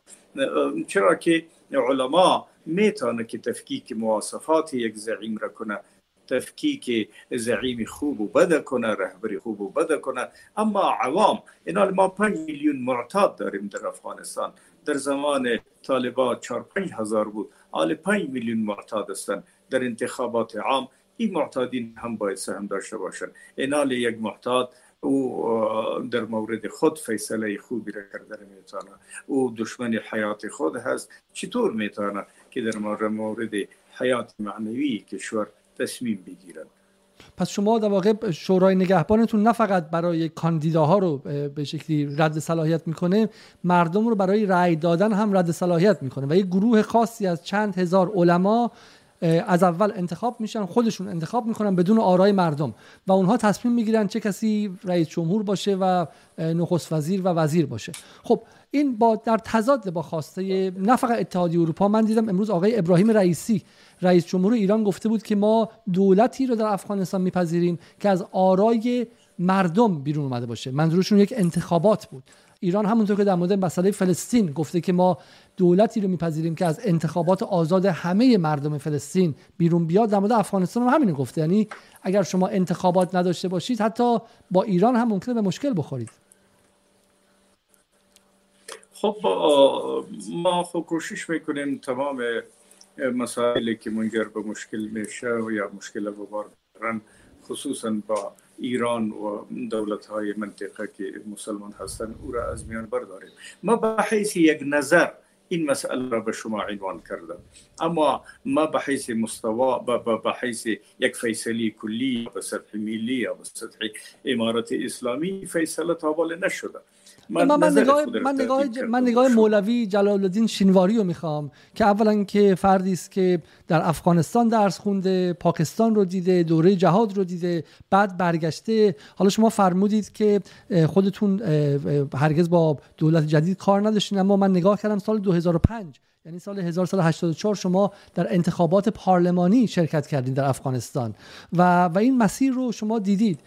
چرا که علما میتونه که تفکیک مواصفات یک زعیم را کنه. تفکیک زعیم خوب و بده کنه رهبری خوب و بده کنه اما عوام اینا ما 5 میلیون معتاد داریم در افغانستان. در زمان طالبان 4 5 هزار بود. حال 5 میلیون معتاد هستند در انتخابات عام. این معتادین هم باید سهم داشته باشند اینال یک معتاد او در مورد خود فیصله خوبی را کرده میتونه. او دشمن حیات خود هست. چطور میتونه که در مورد حیات معنوی کشور تصمیم بگیرن پس شما در واقع شورای نگهبانتون نه فقط برای کاندیداها رو به شکلی رد صلاحیت می‌کنه مردم رو برای رأی دادن هم رد صلاحیت می‌کنه و یک گروه خاصی از چند هزار علما از اول انتخاب میشن خودشون انتخاب می‌کنن بدون آرای مردم و اونها تصمیم می‌گیرن چه کسی رئیس جمهور باشه و نخست وزیر و وزیر باشه. خب این با در تضاد با خواسته نه فقط اتحادیه اروپا من دیدم امروز آقای ابراهیم رئیسی رئیس جمهور ایران گفته بود که ما دولتی رو در افغانستان میپذیریم که از آرای مردم بیرون اومده باشه. منظورشون یک انتخابات بود. ایران همونطور که در مورد مسئله فلسطین گفته که ما دولتی رو میپذیریم که از انتخابات آزاد همه مردم فلسطین بیرون بیاد در مورد افغانستان هم همین گفته. یعنی اگر شما انتخابات نداشته باشید حتی با ایران هم ممکنه به مشکل بخورید. خب ما خب کوشش می‌کنیم تمام مسائلی که منجر به مشکل میشه و یا مشکل بار خصوصا با ایران و دولت های منطقه که مسلمان هستند او را از میان برداریم. ما به حیث یک نظر این مسئله را به شما عنوان کردم. اما ما به حیث مستوا به حیث یک فیصلی کلی به سطح ملی یا به سطح امارت اسلامی فیصله تابال نشده. من, من, نگاه من, نگاه من نگاه مولوی جلال الدین شینواری رو می‌خوام که اولا که فردی است که در افغانستان درس خونده پاکستان رو دیده دوره جهاد رو دیده بعد برگشته. حالا شما فرمودید که خودتون هرگز با دولت جدید کار نداشتین اما من نگاه کردم سال 2005 یعنی سال 1984 شما در انتخابات پارلمانی شرکت کردید در افغانستان. و و این مسیر رو شما دیدید.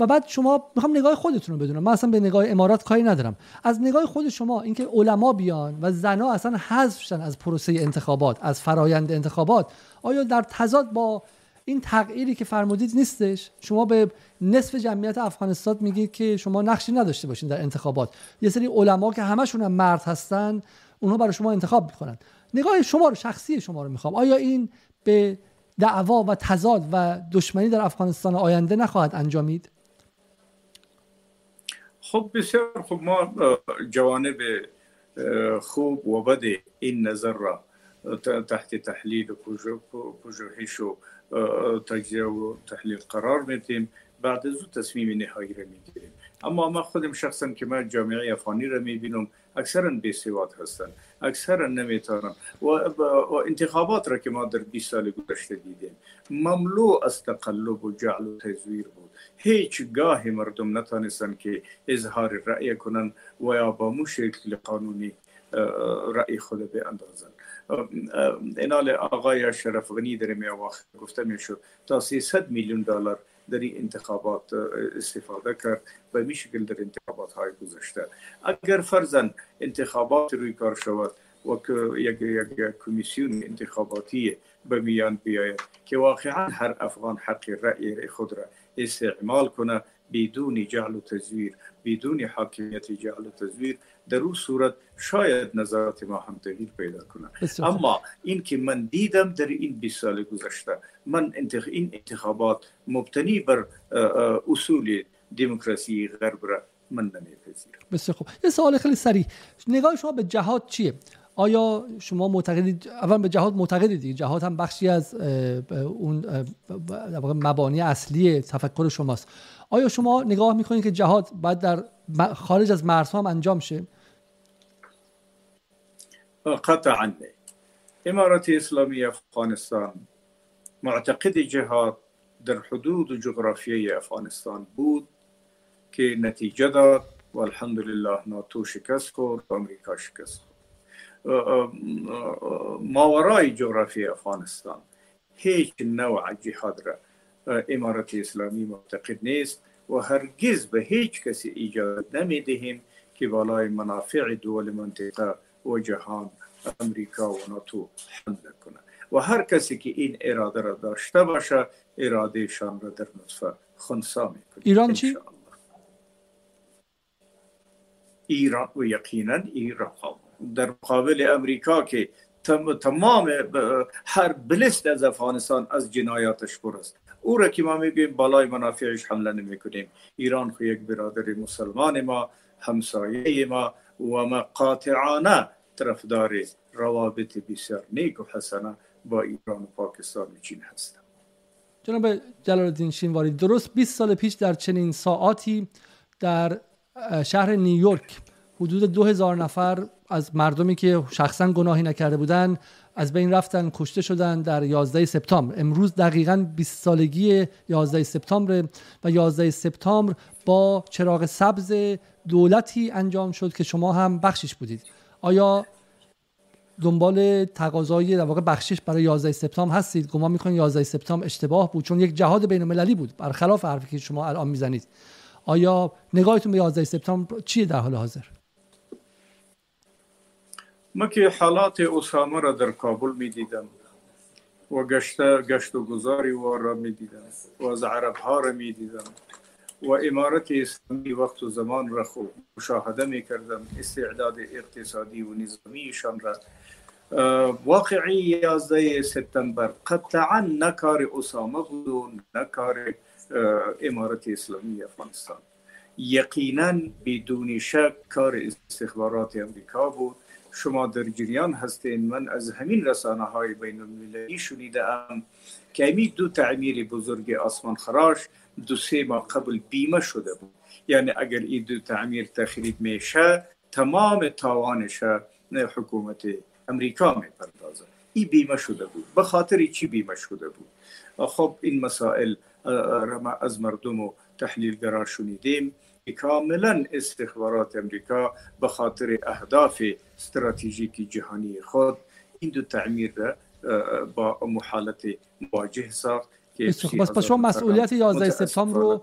و بعد شما می‌خوام نگاه خودتون رو بدونم. من اصلا به نگاه امارات کاری ندارم. از نگاه خود شما اینکه علما بیان و زنا اصلا حذف شدن از پروسه انتخابات از فرایند انتخابات آیا در تضاد با این تغییری که فرمودید نیستش؟ شما به نصف جمعیت افغانستان میگید که شما نقشی نداشته باشین در انتخابات. یه سری علما که همشون هم مرد هستن اونها برای شما انتخاب می‌کنن. نگاه شما رو شخصی شما رو می‌خوام. آیا این به دعوا و تضاد و دشمنی در افغانستان آینده نخواهد انجامید؟ خب بسیار خب ما جوانب خوب و بد این نظر را تحت تحلیل و پژوهش و تجزیه و تحلیل قرار میدیم. بعد از تصمیم نهایی را می‌گیریم. اما ما خودم شخصا که من جامعه افغانی را می‌بینم اکثرا بیسواد هستند اکثرا نمی‌تونن و, و انتخابات را که ما در 20 سال گذشته دیدیم. مملو از تقلب و جعل و تزویر بود. هیچ گاهی مردم نتانستن که اظهار رأی کنن و یا با مو شکل قانونی رأی خود به اندازن. اینال آقای شرف غنی در می گفته می شد تا 300 میلیون دلار در این انتخابات استفاده کرد و می شکل در انتخابات های گذشته. اگر فرزن انتخابات روی کار شود و یک یک کمیسیون انتخاباتی به میان بیاید که واقعا هر افغان حق رأی خود را استعمال کنه بدون جعل و تزویر بدون حاکمیت جعل و تزویر در اون صورت شاید نظرات ما هم تغییر پیدا کنه. اما این که من دیدم در این 20 سال گذشته من این انتخابات مبتنی بر اصول دموکراسی غرب را من نمیپذیرم. بسیار خوب. یه سوال خیلی سریع. نگاه شما به جهاد چیه؟ آیا شما معتقدید اول به جهاد معتقدید جهاد هم بخشی از اون مبانی اصلی تفکر شماست. آیا شما نگاه می‌کنید که جهاد باید در خارج از مرزها هم انجام شه؟ قطعا. امارت اسلامی افغانستان معتقد جهاد در حدود جغرافیای افغانستان بود که نتیجه داد و الحمدلله ناتو شکست خورد و امریکا شکست. ماورای جغرافی افغانستان. هیچ نوع جهاد را امارت اسلامی معتقد نیست و هرگز به هیچ کسی اجازه نمی دهیم که بالای منافع دول منطقه و جهان امریکا و ناتو حمله کنه. و هر کسی که این اراده را داشته باشه اراده شان را در نطفه خونسا می‌کنه. ایران چی؟ ایران و یقینا ایران. در مقابل امریکا که تمام هر بلست از افغانستان از جنایاتش پر است. او را که ما میگیم بالای منافعش حمله نمی کنیم ایران خو یک برادر مسلمان ما همسایه ما و ما قاطعانه طرفدار روابط بسیار نیک و حسنه با ایران و پاکستان و چین هستم. جناب جلال الدین شینواری درست 20 سال پیش در چنین ساعاتی در شهر نیویورک حدود 2000 نفر از مردمی که شخصا گناهی نکرده بودند از بین رفتن کشته شدن در 11 سپتامبر. امروز دقیقا 20 سالگی 11 سپتامبر و 11 سپتامبر با چراغ سبز دولتی انجام شد که شما هم بخشش بودید. آیا دنبال تقاضای در واقع بخشش برای 11 سپتامبر هستید؟ گمان می‌کنید 11 سپتامبر اشتباه بود چون یک جهاد بین المللی بود. برخلاف حرفی که شما الان می‌زنید. آیا نگاهتون به 11 سپتامبر چیه در حال حاضر؟ ما که حالات اسامه را در کابل می دیدم و گشت, گشت و گذاری و را می دیدم و از عرب ها را می دیدم و امارت اسلامی وقت و زمان را خوب مشاهده می کردم استعداد اقتصادی و نظامیشان را. واقعی 11 سپتامبر. قطعا نکار اسامه بود و امارت اسلامی افغانستان. یقینا بدون شک کار استخبارات امریکا بود. شما در جریان هستین. من از همین رسانه های بین المللی شنیده ام که امی دو تعمیر بزرگ آسمان خراش دو سه ماه قبل بیمه شده بود. یعنی اگر این دو تعمیر تخریب میشه تمام تاوانش حکومت امریکا می‌پردازه. این بیمه شده بود. به خاطر چی بیمه شده بود؟ خب این مسائل از مردم و تحلیلگرا شنیدیم. کاملا استخبارات امریکا به خاطر اهداف استراتژیک جهانی خود این دو تعمیر را با محالت مواجه ساخت که پس شما مسئولیت 11 سپتامبر رو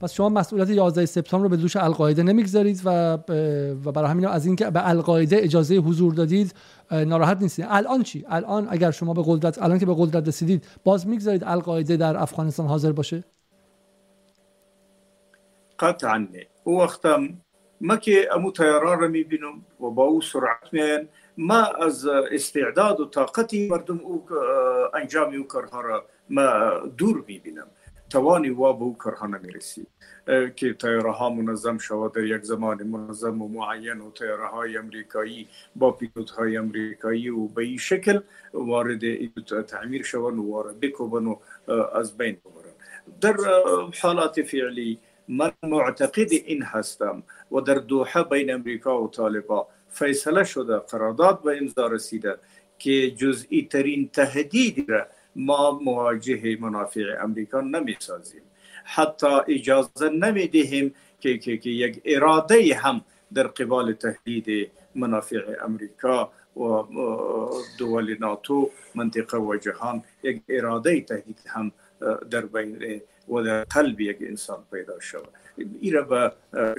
پس شما مسئولیت 11 سپتامبر رو به دوش القاعده نمی‌گذارید و و برای همین از اینکه به القاعده اجازه حضور دادید ناراحت نیستید. الان چی؟ الان اگر شما به قدرت الان که به قدرت رسیدید باز می‌گذارید القاعده در افغانستان حاضر باشه؟ قطعا او وقتم ما که امو تیاران را میبینم و با او سرعت میان ما از استعداد و طاقتی مردم او انجام او کارها را ما دور میبینم توانی وا به او کارها نمیرسی که تیاره ها منظم شود در یک زمان منظم و معین و تیاره های امریکایی با پیلوت های امریکایی و به این شکل وارد تعمیر شوند و وارد بکوبن و از بین ببرن. در حالات فعلی من معتقد این هستم و در دوحه بین امریکا و طالبا فیصله شده قرارداد به امضا رسیده که جزئی ترین تهدید را ما مواجه منافع امریکا نمی سازیم حتی اجازه نمی دهیم که, که, که یک اراده هم در قبال تهدید منافع امریکا و دول ناتو منطقه و جهان یک اراده تهدید هم در بین و قلب یک انسان پیدا شود. این را به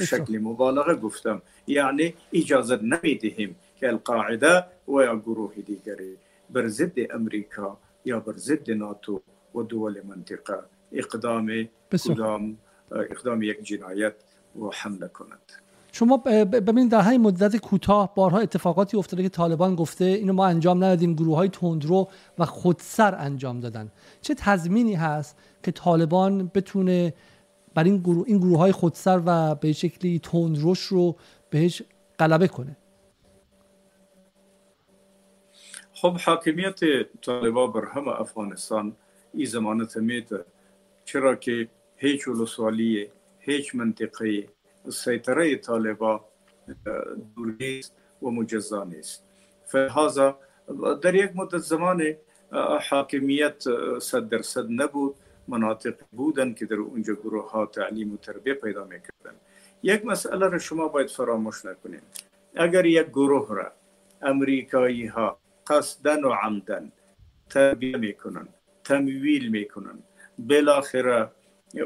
شکل مبالغه گفتم. یعنی اجازه نمیدهیم که القاعده و یا گروه دیگری بر ضد امریکا یا بر ضد ناتو و دول منطقه اقدام اقدام اقدام یک جنایت و حمله کند. شما ببینید در همین مدت کوتاه بارها اتفاقاتی افتاده که طالبان گفته اینو ما انجام ندادیم گروه های تندرو و خودسر انجام دادن. چه تضمینی هست که طالبان بتونه بر این گروه این گروه های خودسر و به شکلی تندروش رو بهش غلبه کنه؟ خب حاکمیت طالبان بر همه افغانستان این زمانت میده چرا که هیچ ولسوالی هیچ منطقه سیطره طالبا دور نیست و مجزا نیست. فلحاظا در یک مدت زمان حاکمیت صد درصد نبود مناطق بودن که در اونجا گروه ها تعلیم و تربیه پیدا می‌کردن یک مسئله را شما باید فراموش نکنید. اگر یک گروه را امریکایی ها قصدن و عمدن تربیه می‌کنن تمویل می‌کنن بالاخره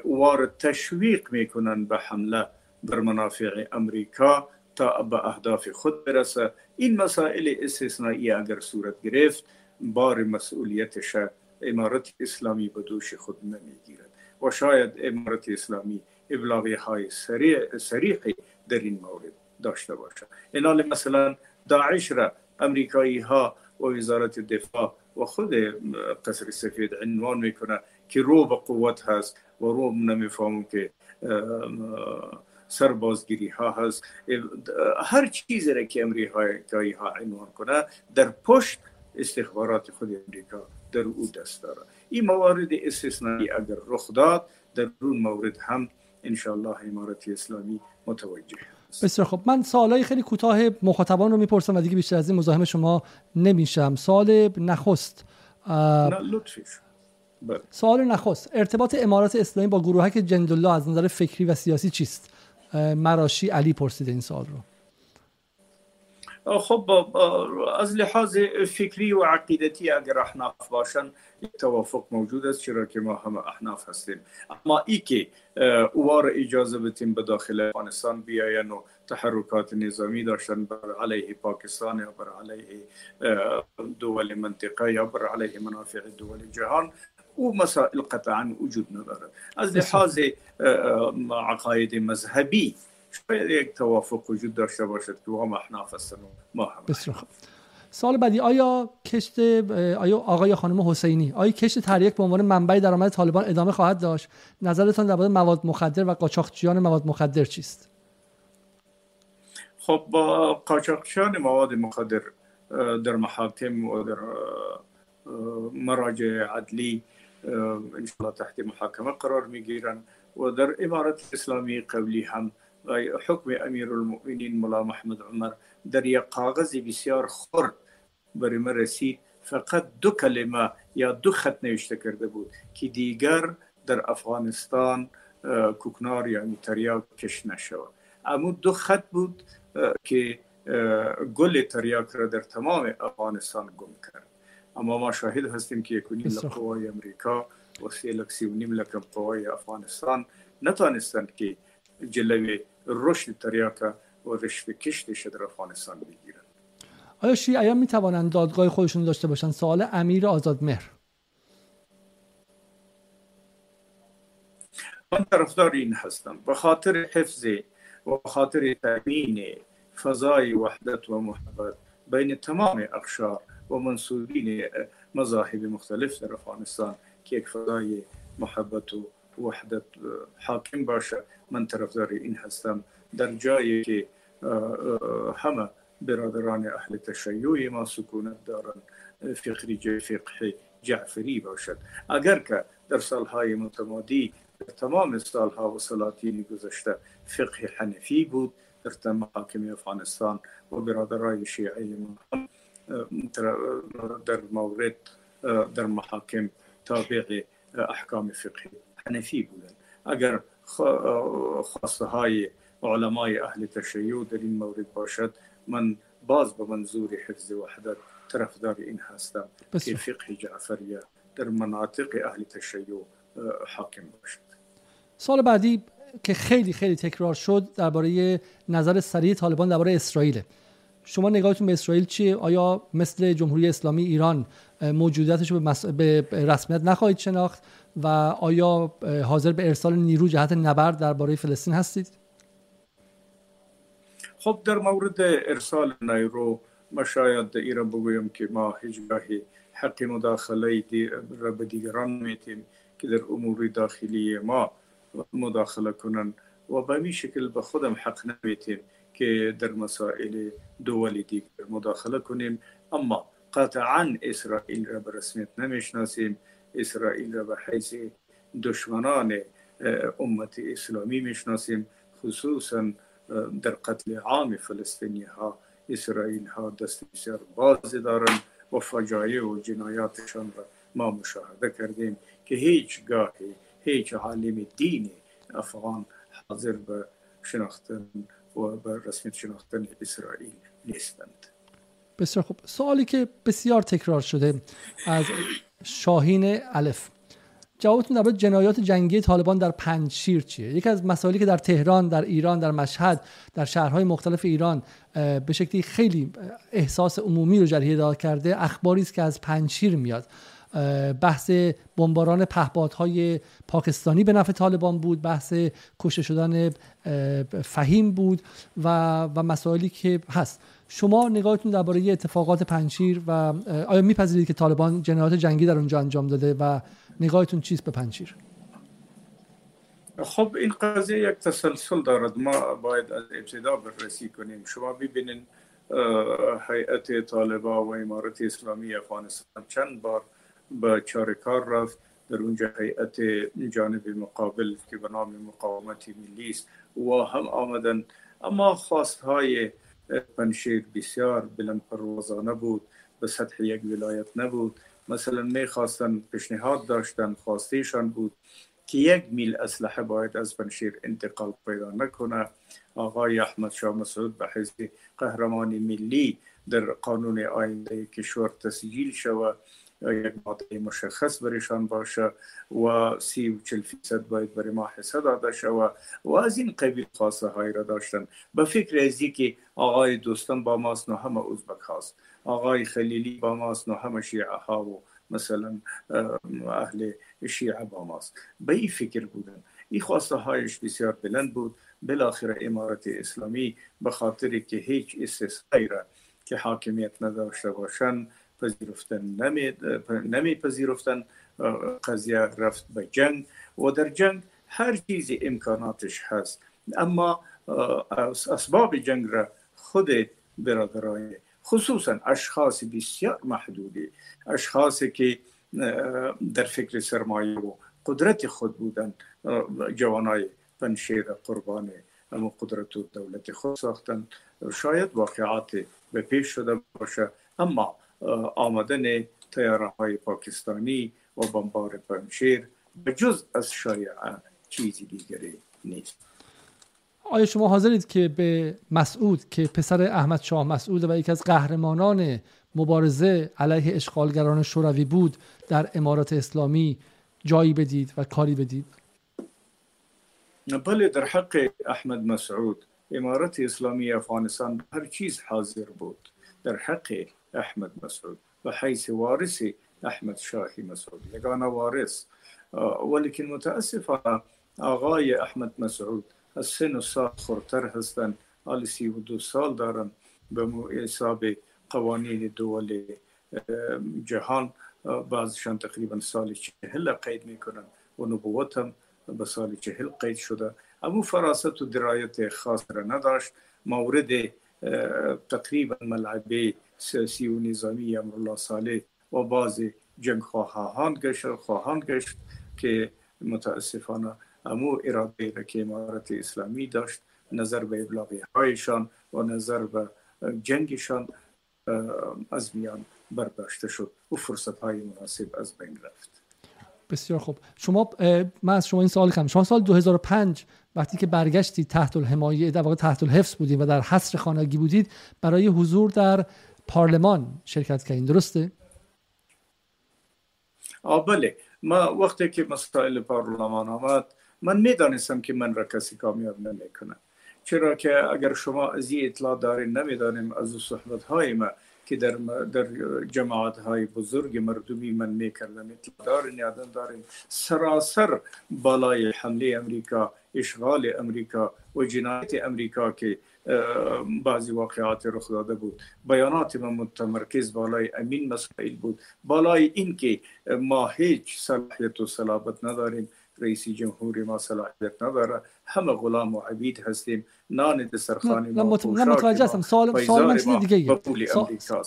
وار تشویق می‌کنن به حمله بر منافع امریکا تا به اهداف خود برسه. این مسائل استثنایی اگر صورت گرفت بار مسئولیتش امارت اسلامی به دوش خود نمی‌گیرد. و شاید امارت اسلامی ابلاغی های سریحی در این مورد داشته باشد اینال مثلا داعش را امریکایی ها و وزارت دفاع و خود قصر سفید عنوان می‌کنه که رو به قوت هست و رو نمیفهمون که سربازگیری ها هست. هر چیزی را که امریکایی ها عنوان کنه در پشت استخبارات خود امریکا در او دست داره. این موارد استثنایی اگر رخ داد در اون مورد هم انشاءالله امارت اسلامی متوجه بسیار خب من سوالای خیلی کوتاه مخاطبان رو می‌پرسم و دیگه بیشتر از این مزاحم شما نمیشم. سوال نخست بله. سوال نخست. ارتباط امارات اسلامی با گروهک جندالله از نظر فکری و سیاسی چیست؟ مراشی علی پرسیده این سوال رو. خب از لحاظ فکری و عقیدتی اگر احناف باشن توافق موجود است چرا که ما همه احناف هستیم. اما ای که اوار اجازه بتیم به داخل افغانستان بیاین و تحرکات نظامی داشتن بر علیه پاکستان یا بر علیه دول منطقه یا بر علیه منافع دول جهان او مسائل قطعا وجود ندارد از لحاظ عقاید مذهبی شاید یک توافق وجود داشته باشد که هم احناف هستن ما هم. بسیار خوب. سال بعدی آیا کشت آیا آقای خانم حسینی آیا کشت تحریک به عنوان منبع درآمد طالبان ادامه خواهد داشت؟ نظرتان درباره مواد مخدر و قاچاقچیان مواد مخدر چیست؟ خب با قاچاقچیان مواد مخدر در محاکم و در مراجع عدلی إن تحت محاکمه قرار میگیرن و در امارت اسلامی قبلی هم حکم امیر المؤمنین ملا محمد عمر در یک کاغذ بسیار خرد بر ما رسید فقط دو کلمه یا دو خط نوشته کرده بود. که دیگر در افغانستان کوکنار یا تریاک کش نشود. اما دو خط بود که گل تریاک را در تمام افغانستان گم کرد. اما ما شاهد هستیم که یکونیم لقوای امریکا و سی لکسی و نیم لکم قوای افغانستان نتانستند که جلوی رشد تریاکا و رشد کشتش در افغانستان بگیرن آیا شیعیان می توانند دادگاه خودشون داشته باشند؟ سوال امیر آزاد مهر. من طرفدار این هستم. به خاطر حفظ و خاطر تأمین فضای وحدت و محبت بین تمام اقشار و منصوبین مذاهب مختلف در افغانستان که یک فضای محبت و وحدت حاکم باشه. من طرفدار این هستم. در جایی که همه برادران أهل تشیع ما سکونت دارن فکری فقه جعفری باشد. اگر که در سالهای متمادی در تمام سالها و سلاطین گذشته فقه حنفی بود در تمام حاکم افغانستان و برادرای شیعی ما در مورد در محاکم تابع احکام فقهی. حنفی بودن. اگر خواسته های علمای أهل تشیع در این مورد باشد من باز به منظور حفظ وحدت طرفدار این هستم که فقه جعفریه در مناطق أهل تشیع حاکم باشد. سال بعدی که خیلی خیلی تکرار شد درباره نظر سریع طالبان درباره اسرائیل. شما نگاهتون به اسرائیل چیه؟ آیا مثل جمهوری اسلامی ایران موجودیتش رو به رسمیت نخواهید شناخت؟ و آیا حاضر به ارسال نیرو جهت نبرد درباره فلسطین هستید؟ خب در مورد ارسال نیرو ما شاید ایران بگویم که ما هیچ گاهی حق مداخله را به دیگران میتیم که در امور داخلی ما مداخله کنن و به این شکل به خودم حق نمیتیم که در مسائل دول دیگر مداخله کنیم. اما قطعا اسرائیل را به رسمیت نمی‌شناسیم. اسرائیل را به حیث دشمنان امت اسلامی می‌شناسیم. خصوصا در قتل عام فلسطینی ها اسرائیل ها دست بسیار باز دارند و فجایع و جنایاتشان را ما مشاهده کردیم که هیچ گاهی هیچ عالم دین افغان حاضر به شناختن و به رسمیت شناختن اسرائیل نیستند. بسیار خوب. سوالی که بسیار تکرار شده از شاهین الف. جوابتون درباره جنایات جنگی طالبان در پنجشیر چیه؟ یکی از مسائلی که در تهران در ایران در مشهد در شهرهای مختلف ایران به شکلی خیلی احساس عمومی رو جریه داد کرده اخباری است که از پنجشیر میاد. بحث بمباران پهپادهای پاکستانی به نفع طالبان بود بحث کشته شدن فهیم بود و, و مسائلی که هست. شما نگاهتون درباره اتفاقات پنجشیر و آیا میپذیرید که طالبان جنایات جنگی در اونجا انجام داده و نگاهتون چیست به پنجشیر؟ خب این قضیه یک تسلسل دارد. ما باید از ابتدا بررسی کنیم. شما ببینید هیئت طالبا و امارت اسلامی افغانستان چند بار به چارکار رفت در اونجا هیئت جانب مقابل که به نام مقاومت ملی است. و هم آمدن. اما خواست های پنشیر بسیار بلند پروازانه بود به سطح یک ولایت نبود. مثلا می‌خواستن پیشنهاد داشتن خواستیشان بود که یک میل اسلحه باید از پنشیر انتقال پیدا نکنه. آقای احمد شاه مسعود به حیث قهرمانی ملی در قانون آینده کشور تسجیل شود. یک ماده مشخص برشان باشه و سی و چل فیصد باید برای ما حصه داده شود و از این قبیل خواسته های را داشتن. به فکر از که آقای دوستان با ماست نه همه ازبک هاست. آقای خلیلی با ماست نه همه شیعه ها و مثلا اهل شیعه با ماست. به این فکر بودن. این خواسته هایش بسیار بلند بود. بالاخره امارت اسلامی به خاطر که هیچ استثنایی را که حاکمیت نداشته باشند پذیرفتن نمی, نمی پذیرفتن قضیه رفت به جنگ و در جنگ هر چیزی امکاناتش هست. اما اسباب جنگ را خود برادرای خصوصا اشخاص بسیار محدودی اشخاصی که در فکر سرمایه و قدرت خود بودن جوانای پنشیر قربان اما قدرت و دولت خود ساختن شاید واقعات به پیش شده باشه اما آمدن تیاره های پاکستانی و بمبار پنشیر به جز از شایعه چیزی دیگری نیست. آیا شما حاضرید که به مسعود که پسر احمد شاه مسعود و یکی از قهرمانان مبارزه علیه اشغالگران شوروی بود در امارات اسلامی جایی بدید و کاری بدید؟ بله در حق احمد مسعود امارت اسلامی افغانستان هر چیز حاضر بود. در حق أحمد مسعود و حیث وارث أحمد شاهی مسعود. یگانه وارث ولیکن متاسفانه آقای أحمد مسعود از سن سال خورتر هستند حال سی و دو سال دارن به حساب قوانین دول جهان بعضشان تقریبا سال چهل قید میکنن و نبوت هم به سال چهل قید شده. اما فراست و درایت خاص را نداشت. مورد تقریبا ملعبه سیاسی و نظامی امرالله صالح و بعض جنگ خواهان گشت خواهان گشت که متاسفانه امو اراده را که امارت اسلامی داشت نظر به ابلاغی هایشان و نظر به جنگشان از میان برداشته شد و فرصت های مناسب از بین رفت. بسیار خوب. شما من از شما این سوال کنم شما سال 2005 وقتی که برگشتید تحت الحمایه در واقع تحت الحفظ بودید و در حصر خانگی بودید برای حضور در پارلمان شرکت کردین. درسته؟ بله. ما وقتی که مسائل پارلمان آمد من می‌دانستم که من را کسی کامیاب نمی‌کنه چرا که اگر شما از این اطلاع دارین نمی‌دانیم از صحبت های ما که در در جماعت های بزرگ مردمی من می‌کردم. اطلاع دارین یادن دارین. سراسر بالای حمله امریکا اشغال امریکا و جنایت امریکا که بعضی واقعات رخ داده بود. بیانات ما متمرکز بالای امین مسائل بود. بالای اینکه ما هیچ صلاحیت و صلابت نداریم رئیس جمهور ما صلاحیت نداره همه غلام و عبید هستیم. نان دسترخوان ما متوجه هستم. سوال سوال من چیز دیگه سوال...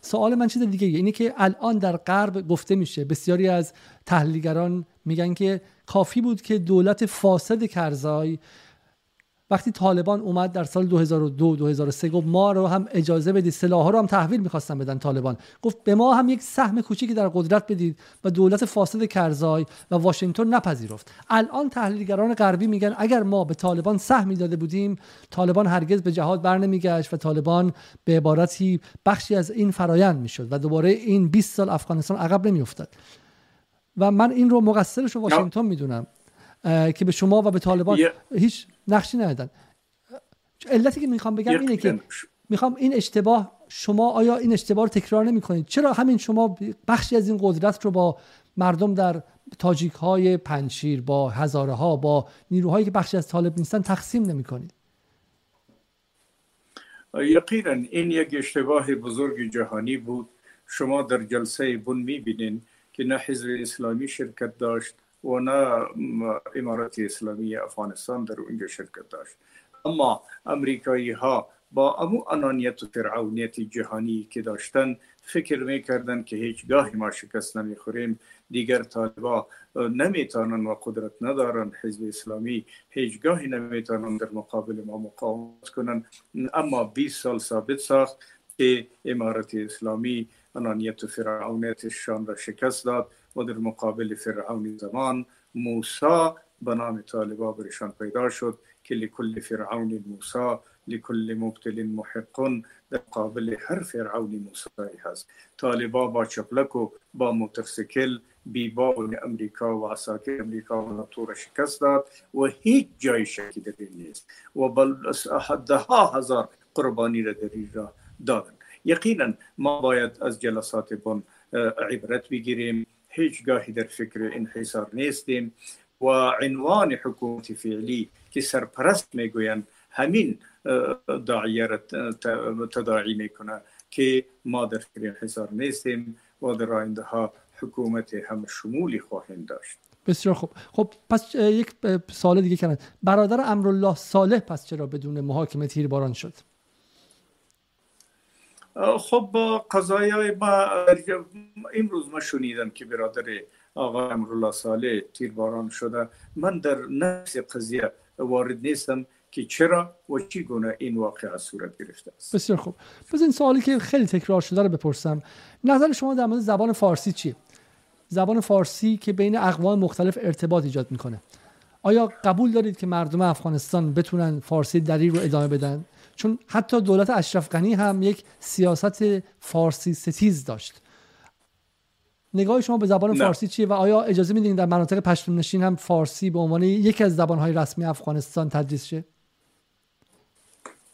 سوال من چیز دیگه اینه که الان در غرب گفته میشه بسیاری از تحلیلگران میگن که کافی بود که دولت فاسد کرزای وقتی طالبان اومد در سال 2002 2003 گفت ما رو هم اجازه بدید سلاح رو هم تحویل می‌خواستن بدن طالبان. گفت به ما هم یک سهم کوچیکی در قدرت بدید و دولت فاسد کرزای و واشنگتن نپذیرفت. الان تحلیلگران غربی میگن اگر ما به طالبان سهمی داده بودیم طالبان هرگز به جهاد بر نمیگشت و طالبان به عبارتی بخشی از این فرایند می‌شد و دوباره این 20 سال افغانستان عقب نمیافتاد. و من این رو مقصرش واشنگتن می‌دونم. که به شما و به طالبان هیچ نقشی ندادن. علتی که می‌خوام بگم اینه که می‌خوام این اشتباه شما آیا این اشتباه رو تکرار نمی کنید چرا همین شما بخشی از این قدرت رو با مردم در تاجیک های پنشیر با هزاره ها با نیروهایی که بخشی از طالب نیستن تقسیم نمی کنید یقینا این یک اشتباه بزرگ جهانی بود. شما در جلسه بون می‌بینین که نه حزب اسلامی شرکت داشت و نه امارات اسلامی افغانستان در اونجا شرکت داشت. اما امریکایی ها با امو انانیت و فرعونیت جهانی که داشتن فکر می‌کردن که هیچگاه ما شکست نمی‌خوریم دیگر طالبا نمی‌تونن و قدرت ندارن حزب اسلامی هیچگاهی نمی‌تونن در مقابل ما مقاومت کنن. اما 20 سال ثابت ساخت که امارت اسلامی انانیت و فرعونیتشان را شکست داد. و در مقابل فرعون زمان موسا به نام طالبا برشان پیدا شد که لکل فرعون موسا لکل مبتل محقون در قابل هر فرعون موسایی هست. طالبا با چپلک و با موترسیکل بیبان امریکا و عساکر امریکا و نطور شکست داد و هیچ جای شکی در نیست و بل ده ها هزار قربانی را در را دادن. یقینا ما باید از جلسات بن عبرت بگیریم. هیچگاهی در فکر انحصار نیستیم و عنوان حکومت فعلی که سرپرست می‌گویند همین داعیه را تداعی می‌کنه که ما در فکر انحصار نیستیم و در آینده ها حکومت هم شمولی خواهیم داشت. بسیار خوب. خب پس یک سال دیگه کنند برادر امرالله صالح پس چرا بدون محاکمه تیرباران شد؟ خب با قضایای ما امروز ما شنیدم که برادر آقا امرالله صالح تیرباران شده. من در نفس قضیه وارد نیستم که چرا و چی گونه این واقعه صورت گرفته است. بسیار خوب. پس این سوالی که خیلی تکرار شده رو بپرسم. نظر شما در مورد زبان فارسی چیه؟ زبان فارسی که بین اقوام مختلف ارتباط ایجاد می‌کنه. آیا قبول دارید که مردم افغانستان بتونن فارسی دلیل رو ادامه بدن؟ چون حتی دولت اشرف غنی هم یک سیاست فارسی ستیز داشت. نگاه شما به زبان فارسی چیه و آیا اجازه میدین در مناطق پشتون نشین هم فارسی به عنوان یکی از زبانهای رسمی افغانستان تدریس شه؟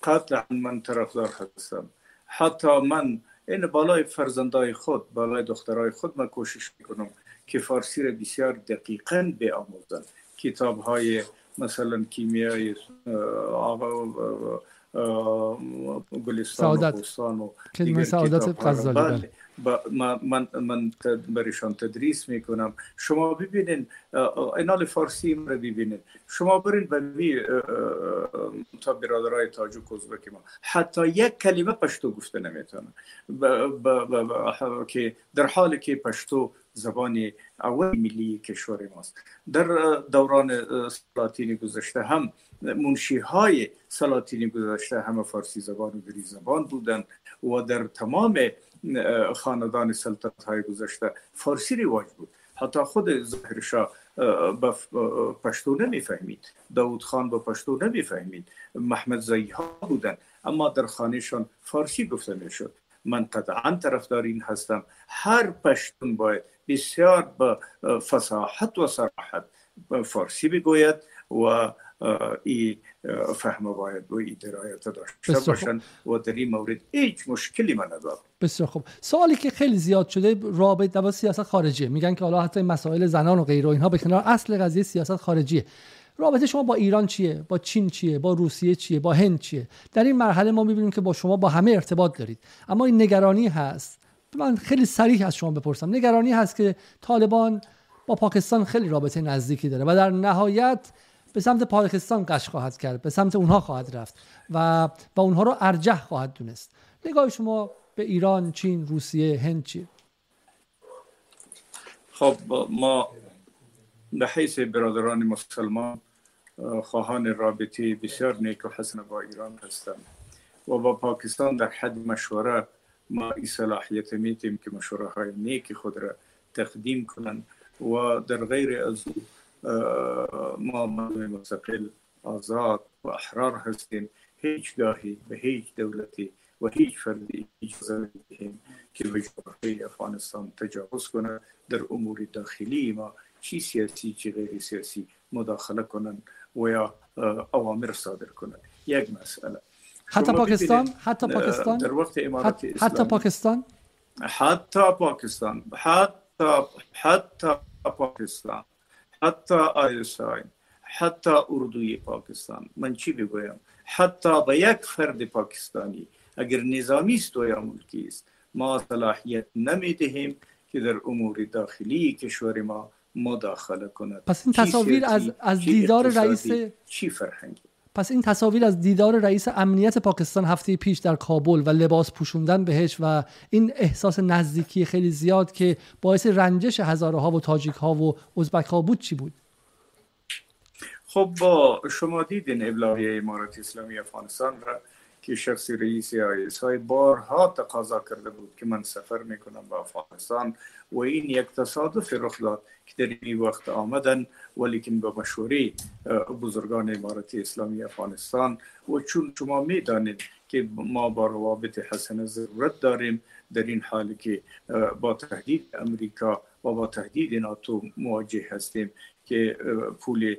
قطعا من طرفدار هستم. حتی من این بالای فرزندای خود بالای دخترای خود من کوشش می‌کنم که فارسی را بسیار دقیقا بیاموزن کتاب های مثلا کیمیای بوستان و دیگر سعادت غزالی من من برشان تدریس میکنم شما ببینین اینال فارسی رو ببینین شما برین به تا برادرای تاجیک ازبک ما حتی یک کلمه پشتو گفته نمیتونه که در حالی که پشتو زبان اول ملی کشور ماست در دوران سلاطین گذشته هم منشی های سلاطین گذشته همه فارسی زبان و گری زبان بودن و در تمام خاندان سلطنت های گذشته فارسی رواج بود. حتی خود ظاهر شاه به پشتو نمی‌فهمید. داود خان به پشتو نمی‌فهمید. محمد زایی ها بودن. اما در خانهشان فارسی گفته می‌شد. من قطعا طرفدار این هستم. هر پشتون باید بسیار به فصاحت و صراحت فارسی بگوید و ای فهم باید و ای درایت داشته باشن. و در این مورد هیچ مشکلی من ندارم. بسیار خوب. سوالی که خیلی زیاد شده رابطه با سیاست خارجیه. میگن که حالا حتی مسائل زنان و غیره و اینها به کنار اصل قضیه سیاست خارجیه. رابطه شما با ایران چیه؟ با چین چیه؟ با روسیه چیه؟ با هند چیه؟ در این مرحله ما می‌بینیم که با شما با همه ارتباط دارید. اما این نگرانی هست. من خیلی صریح از شما بپرسم. نگرانی هست که طالبان با پاکستان خیلی رابطه نزدیکی داره و در نهایت به سمت پاکستان قش خواهد کرد به سمت اونها خواهد رفت و و اونها رو ارجح خواهد دونست. نگاه شما به ایران چین روسیه هند چیه؟ خب ما به حیث برادران مسلمان خواهان رابطه بسیار نیک و حسن با ایران هستم و با پاکستان در حد مشوره ما این صلاحیت میتیم که مشوره های نیک خود را تقدیم کنند و در غیر از ما مستقل آزاد و احرار هستیم هیچ گاهی به هیچ دولتی و هیچ فردی اجازه ندهیم که به جغرافی أفغانستان تجاوز کنه در أمور داخلی ما چی سیاسی چی غیر سیاسی مداخله کنند و یا اوامر صادر کنند یک مسئله. حتی پاکستان؟ حتی پاکستان؟ در وقت امارات حتی, حتی پاکستان؟ حتی پاکستان. حتی حتی پاکستان. حتی آیسای حتی اردوی پاکستان. من چی بگویم؟ حتی به یک فرد پاکستانی اگر نظامی است و یا ملکی است ما صلاحیت نمی‌دهیم که در امور داخلی کشور ما مداخله کند. پس این تصاویر از, از دیدار رئیس چی فرهنگی؟ پس این تصاویر از دیدار رئیس امنیت پاکستان هفته پیش در کابل و لباس پوشوندن بهش و این احساس نزدیکی خیلی زیاد که باعث رنجش هزاره ها و تاجیک ها و ازبک ها بود چی بود؟ خب با شما دیدین ابلاغیه امارت اسلامی افغانستان را که شخص رئیس آیس های بارها تقاضا کرده بود که من سفر می‌کنم به افغانستان و این یک تصادف رخ داد که در این وقت آمدن ولیکن به مشوره بزرگان امارت اسلامی افغانستان و چون شما می‌دانید که ما با روابط حسن ضرورت داریم در این حال که با تهدید امریکا و با تهدید ناتو مواجه هستیم که پول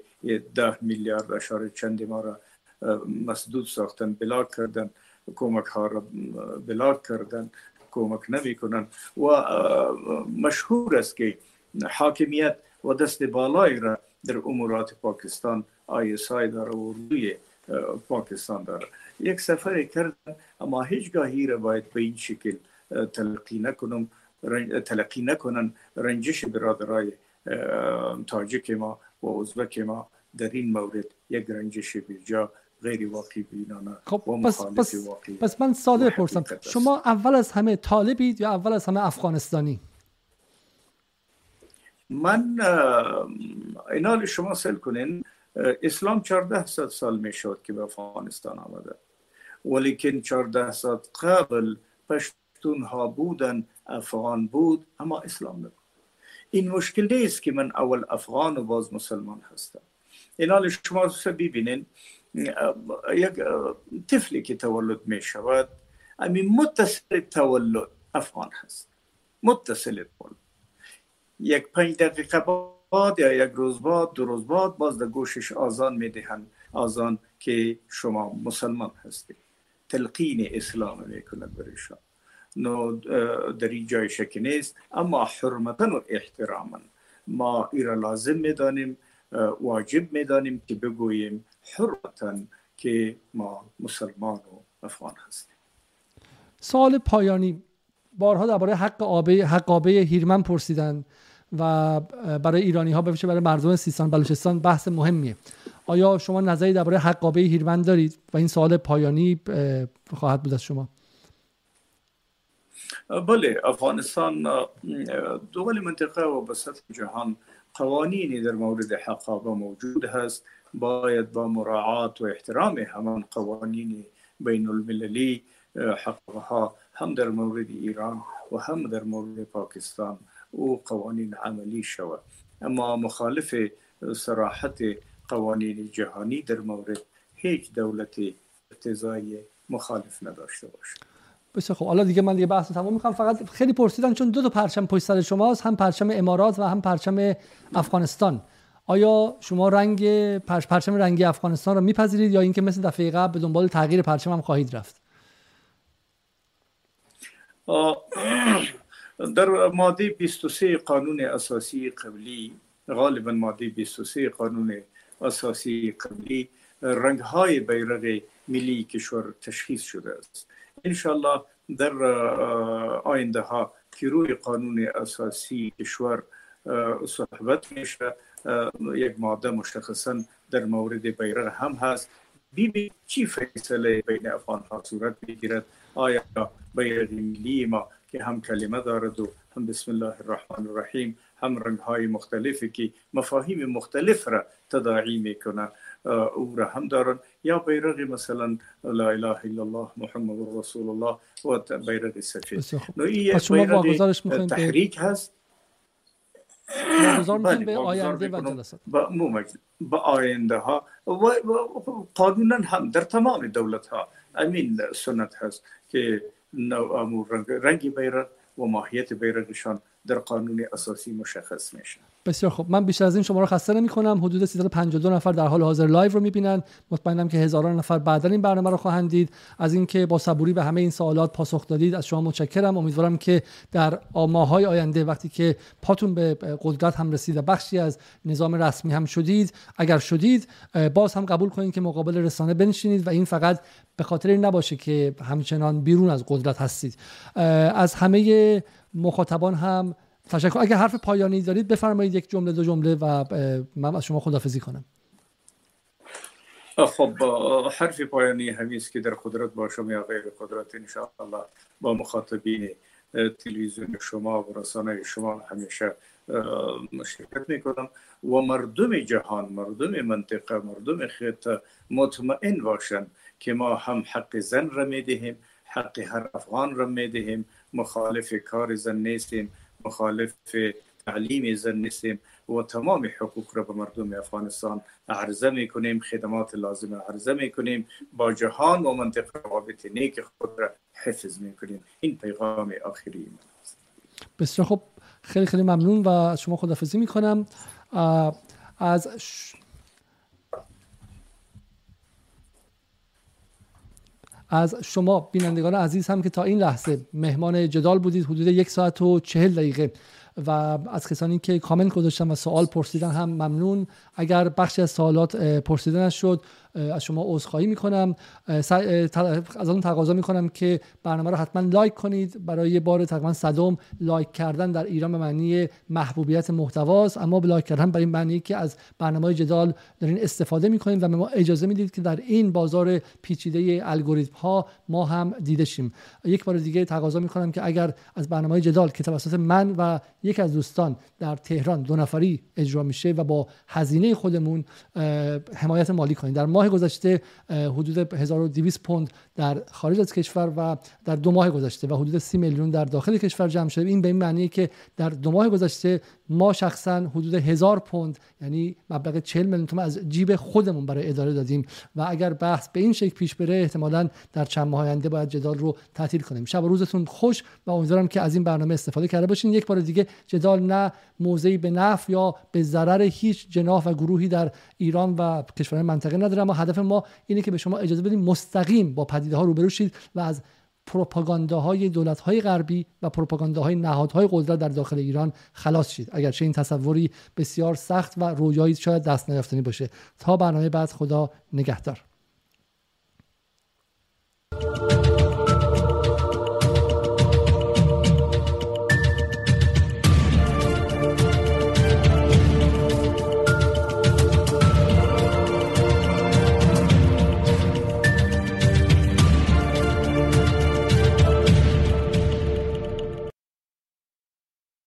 ده میلیارد اشاره چند ما را مسدود ساختن بلاک کردن کمک ها را بلاک کردن کمک نمی کنن. و مشهور است که حاکمیت و دست بالای را در امورات پاکستان آیسای داره و روی پاکستان داره. یک سفر کردن اما هیچگاهی را باید به این شکل تلقی نکنم تلقی نکنن. رنجش برادرای تاجک ما و ازبک ما در این مورد یک رنجش بیجا غیر واقعی بینانه خب پس, پس, واقعی. پس من ساده بپرسم. شما اول از همه طالبید یا اول از همه افغانستانی؟ من اینال شما سل کنین. اسلام 14 سال می شد که به افغانستان آمده. ولیکن 14 سال قبل پشتون ها بودن افغان بود اما اسلام نبود. این مشکل نیست که من اول افغان و باز مسلمان هستم. اینال شما ببینین. یک طفلی که تولد می شود امی متصل تولد افغان هست. متصل تولد. یک پنج دقیقه بعد یا یک روز بعد دو روز بعد باز در گوشش آزان می دهند آزان که شما مسلمان هستید. تلقین اسلام می کند برایشان نو در این جای شک نیست اما حرمتا و احتراما. ما ایرا لازم می‌دانیم واجب می‌دانیم که بگوییم حرمتا که ما مسلمان و افغان هستیم. سوال پایانی. بارها درباره حق آبه حق آبه هیرمن پرسیدن و برای ایرانی ها بشه برای مردم سیستان بلوچستان بحث مهمیه. آیا شما نظری درباره حق آبه هیرمن دارید؟ و این سوال پایانی خواهد بود از شما. بله افغانستان دول منطقه و به جهان قوانینی در مورد حقابه موجود هست. باید با مراعات و احترام همان قوانین بین المللی حقها هم در مورد ایران و هم در مورد پاکستان أو قوانین عملی شود. اما مخالف صراحت قوانین جهانی در مورد هیچ دولت اقتضای مخالف نداشته باشد. بسیار خب حالا دیگه من دیگه بحث تمام می‌کنم. فقط خیلی پرسیدن چون دو تا پرچم پشت سر شماست هم پرچم امارات و هم پرچم افغانستان. آیا شما رنگ پرچم رنگی افغانستان رو میپذیرید یا اینکه مثل دفعه قبل به دنبال تغییر پرچم هم خواهید رفت؟ در ماده 23 قانون اساسی قبلی غالبا ماده 23 قانون اساسی قبلی رنگ های بیرق ملی کشور تشخیص شده است. انشالله در آینده ها که روی قانون اساسی کشور صحبت میشه یک ماده مشخصا در مورد بیرق هم هست. بی چی فیصله بین افغان ها صورت بگیرد آیا بیرق ملی ما که هم کلمه دارد و هم بسم الله الرحمن الرحیم هم رنگ های مختلفی که مفاهیم مختلف را تداعی می‌کنه او را هم دارن. یا بیرق مثلا لا اله الا الله محمد رسول الله و بیرق سفید. نو این بیرق تحریک هست. واگذار بله، به آینده و جلسات. با آینده ها. و قانونا هم در تمام دولت ها امین سنت هست که نوع رنگ رنگی بیرق و ماهیت بیرقشان در قانون اساسی مشخص میشه. بسیار خوب. من بیشتر از این شما رو خسته نمی کنم حدود 352 نفر در حال حاضر live رو می‌بینن. مطمئنم که هزاران نفر بعدا این برنامه رو خواهند دید. از اینکه با صبوری به همه این سوالات پاسخ دادید از شما متشکرم. امیدوارم که در ماهای آینده وقتی که پاتون به قدرت هم رسید و بخشی از نظام رسمی هم شدید اگر شدید باز هم قبول کنید که مقابل رسانه بنشینید و این فقط به خاطر این نباشه که همچنان بیرون از قدرت هستید. از همه مخاطبان هم تشکر. اگر حرف پایانی دارید بفرمایید یک جمله دو جمله و من از شما خدافزی کنم. خب حرف پایانی همیست که در قدرت باشم یا غیر قدرت انشاءالله با مخاطبین تلویزیون شما و رسانه شما همیشه شرکت می‌کنم و مردم جهان مردم منطقه مردم خطه مطمئن باشن که ما هم حق زن را می‌دهیم حق هر افغان را می‌دهیم مخالف کار زن نیستیم مخالف تعلیم زن نیستیم و تمام حقوق را به مردم افغانستان عرضه می کنیم خدمات لازم عرضه می کنیم. با جهان و منطقه روابط نیک خود را حفظ می کنیم. این پیغام آخری من است. بسیار خب خیلی خیلی ممنون و شما خداحافظی می کنم. از از شما بینندگان عزیز هم که تا این لحظه مهمان جدال بودید حدود یک ساعت و چهل دقیقه. و از کسانی که کامنت گذاشتن و سوال پرسیدن هم ممنون. اگر بخشی از سوالات پرسیده نشد از شما عذرخواهی می‌کنم. ازتون تقاضا می‌کنم که برنامه رو حتما like کنید. برای بار تقریبا صدم like کردن در ایران به معنی محبوبیت محتواست. اما like کردن برای معنی که از برنامه جدال دارین استفاده می‌کنید و به ما اجازه می‌دید که در این بازار پیچیده الگوریتم ها ما هم دیده شیم. یک بار دیگه تقاضا می‌کنم که اگر از برنامه جدال که توسط من و یک از دوستان در تهران دو نفری اجرا میشه و با هزینه خودمون حمایت مالی کنید در ماه گذشته حدود 1200 پوند در خارج از کشور و در دو ماه گذشته و حدود 30 میلیون در داخل کشور جمع شده. این به این معنیه که در دو ماه گذشته ما شخصا حدود هزار پوند یعنی مبلغ 40 میلیون تومان از جیب خودمون برای اداره دادیم. و اگر بحث به این شکل پیش بره احتمالا در چند ماه آینده باید جدال رو تعطیل کنیم. شب و روزتون خوش و امیدوارم که از این برنامه استفاده کرده باشین. یک بار دیگه جدال نه موضعی به نفع یا به ضرر هیچ جناح و گروهی در ایران و کشورهای منطقه نداره. هدف ما اینه که به شما اجازه بدیم مستقیم با پدیده ها روبرو شید و از پروپاگانداهای دولت‌های غربی و پروپاگانداهای نهادهای قدرت در داخل ایران خلاص شید. اگرچه این تصوری بسیار سخت و رویایی شاید دست نیافتنی باشه. تا برنامه بعد خدا نگهدار.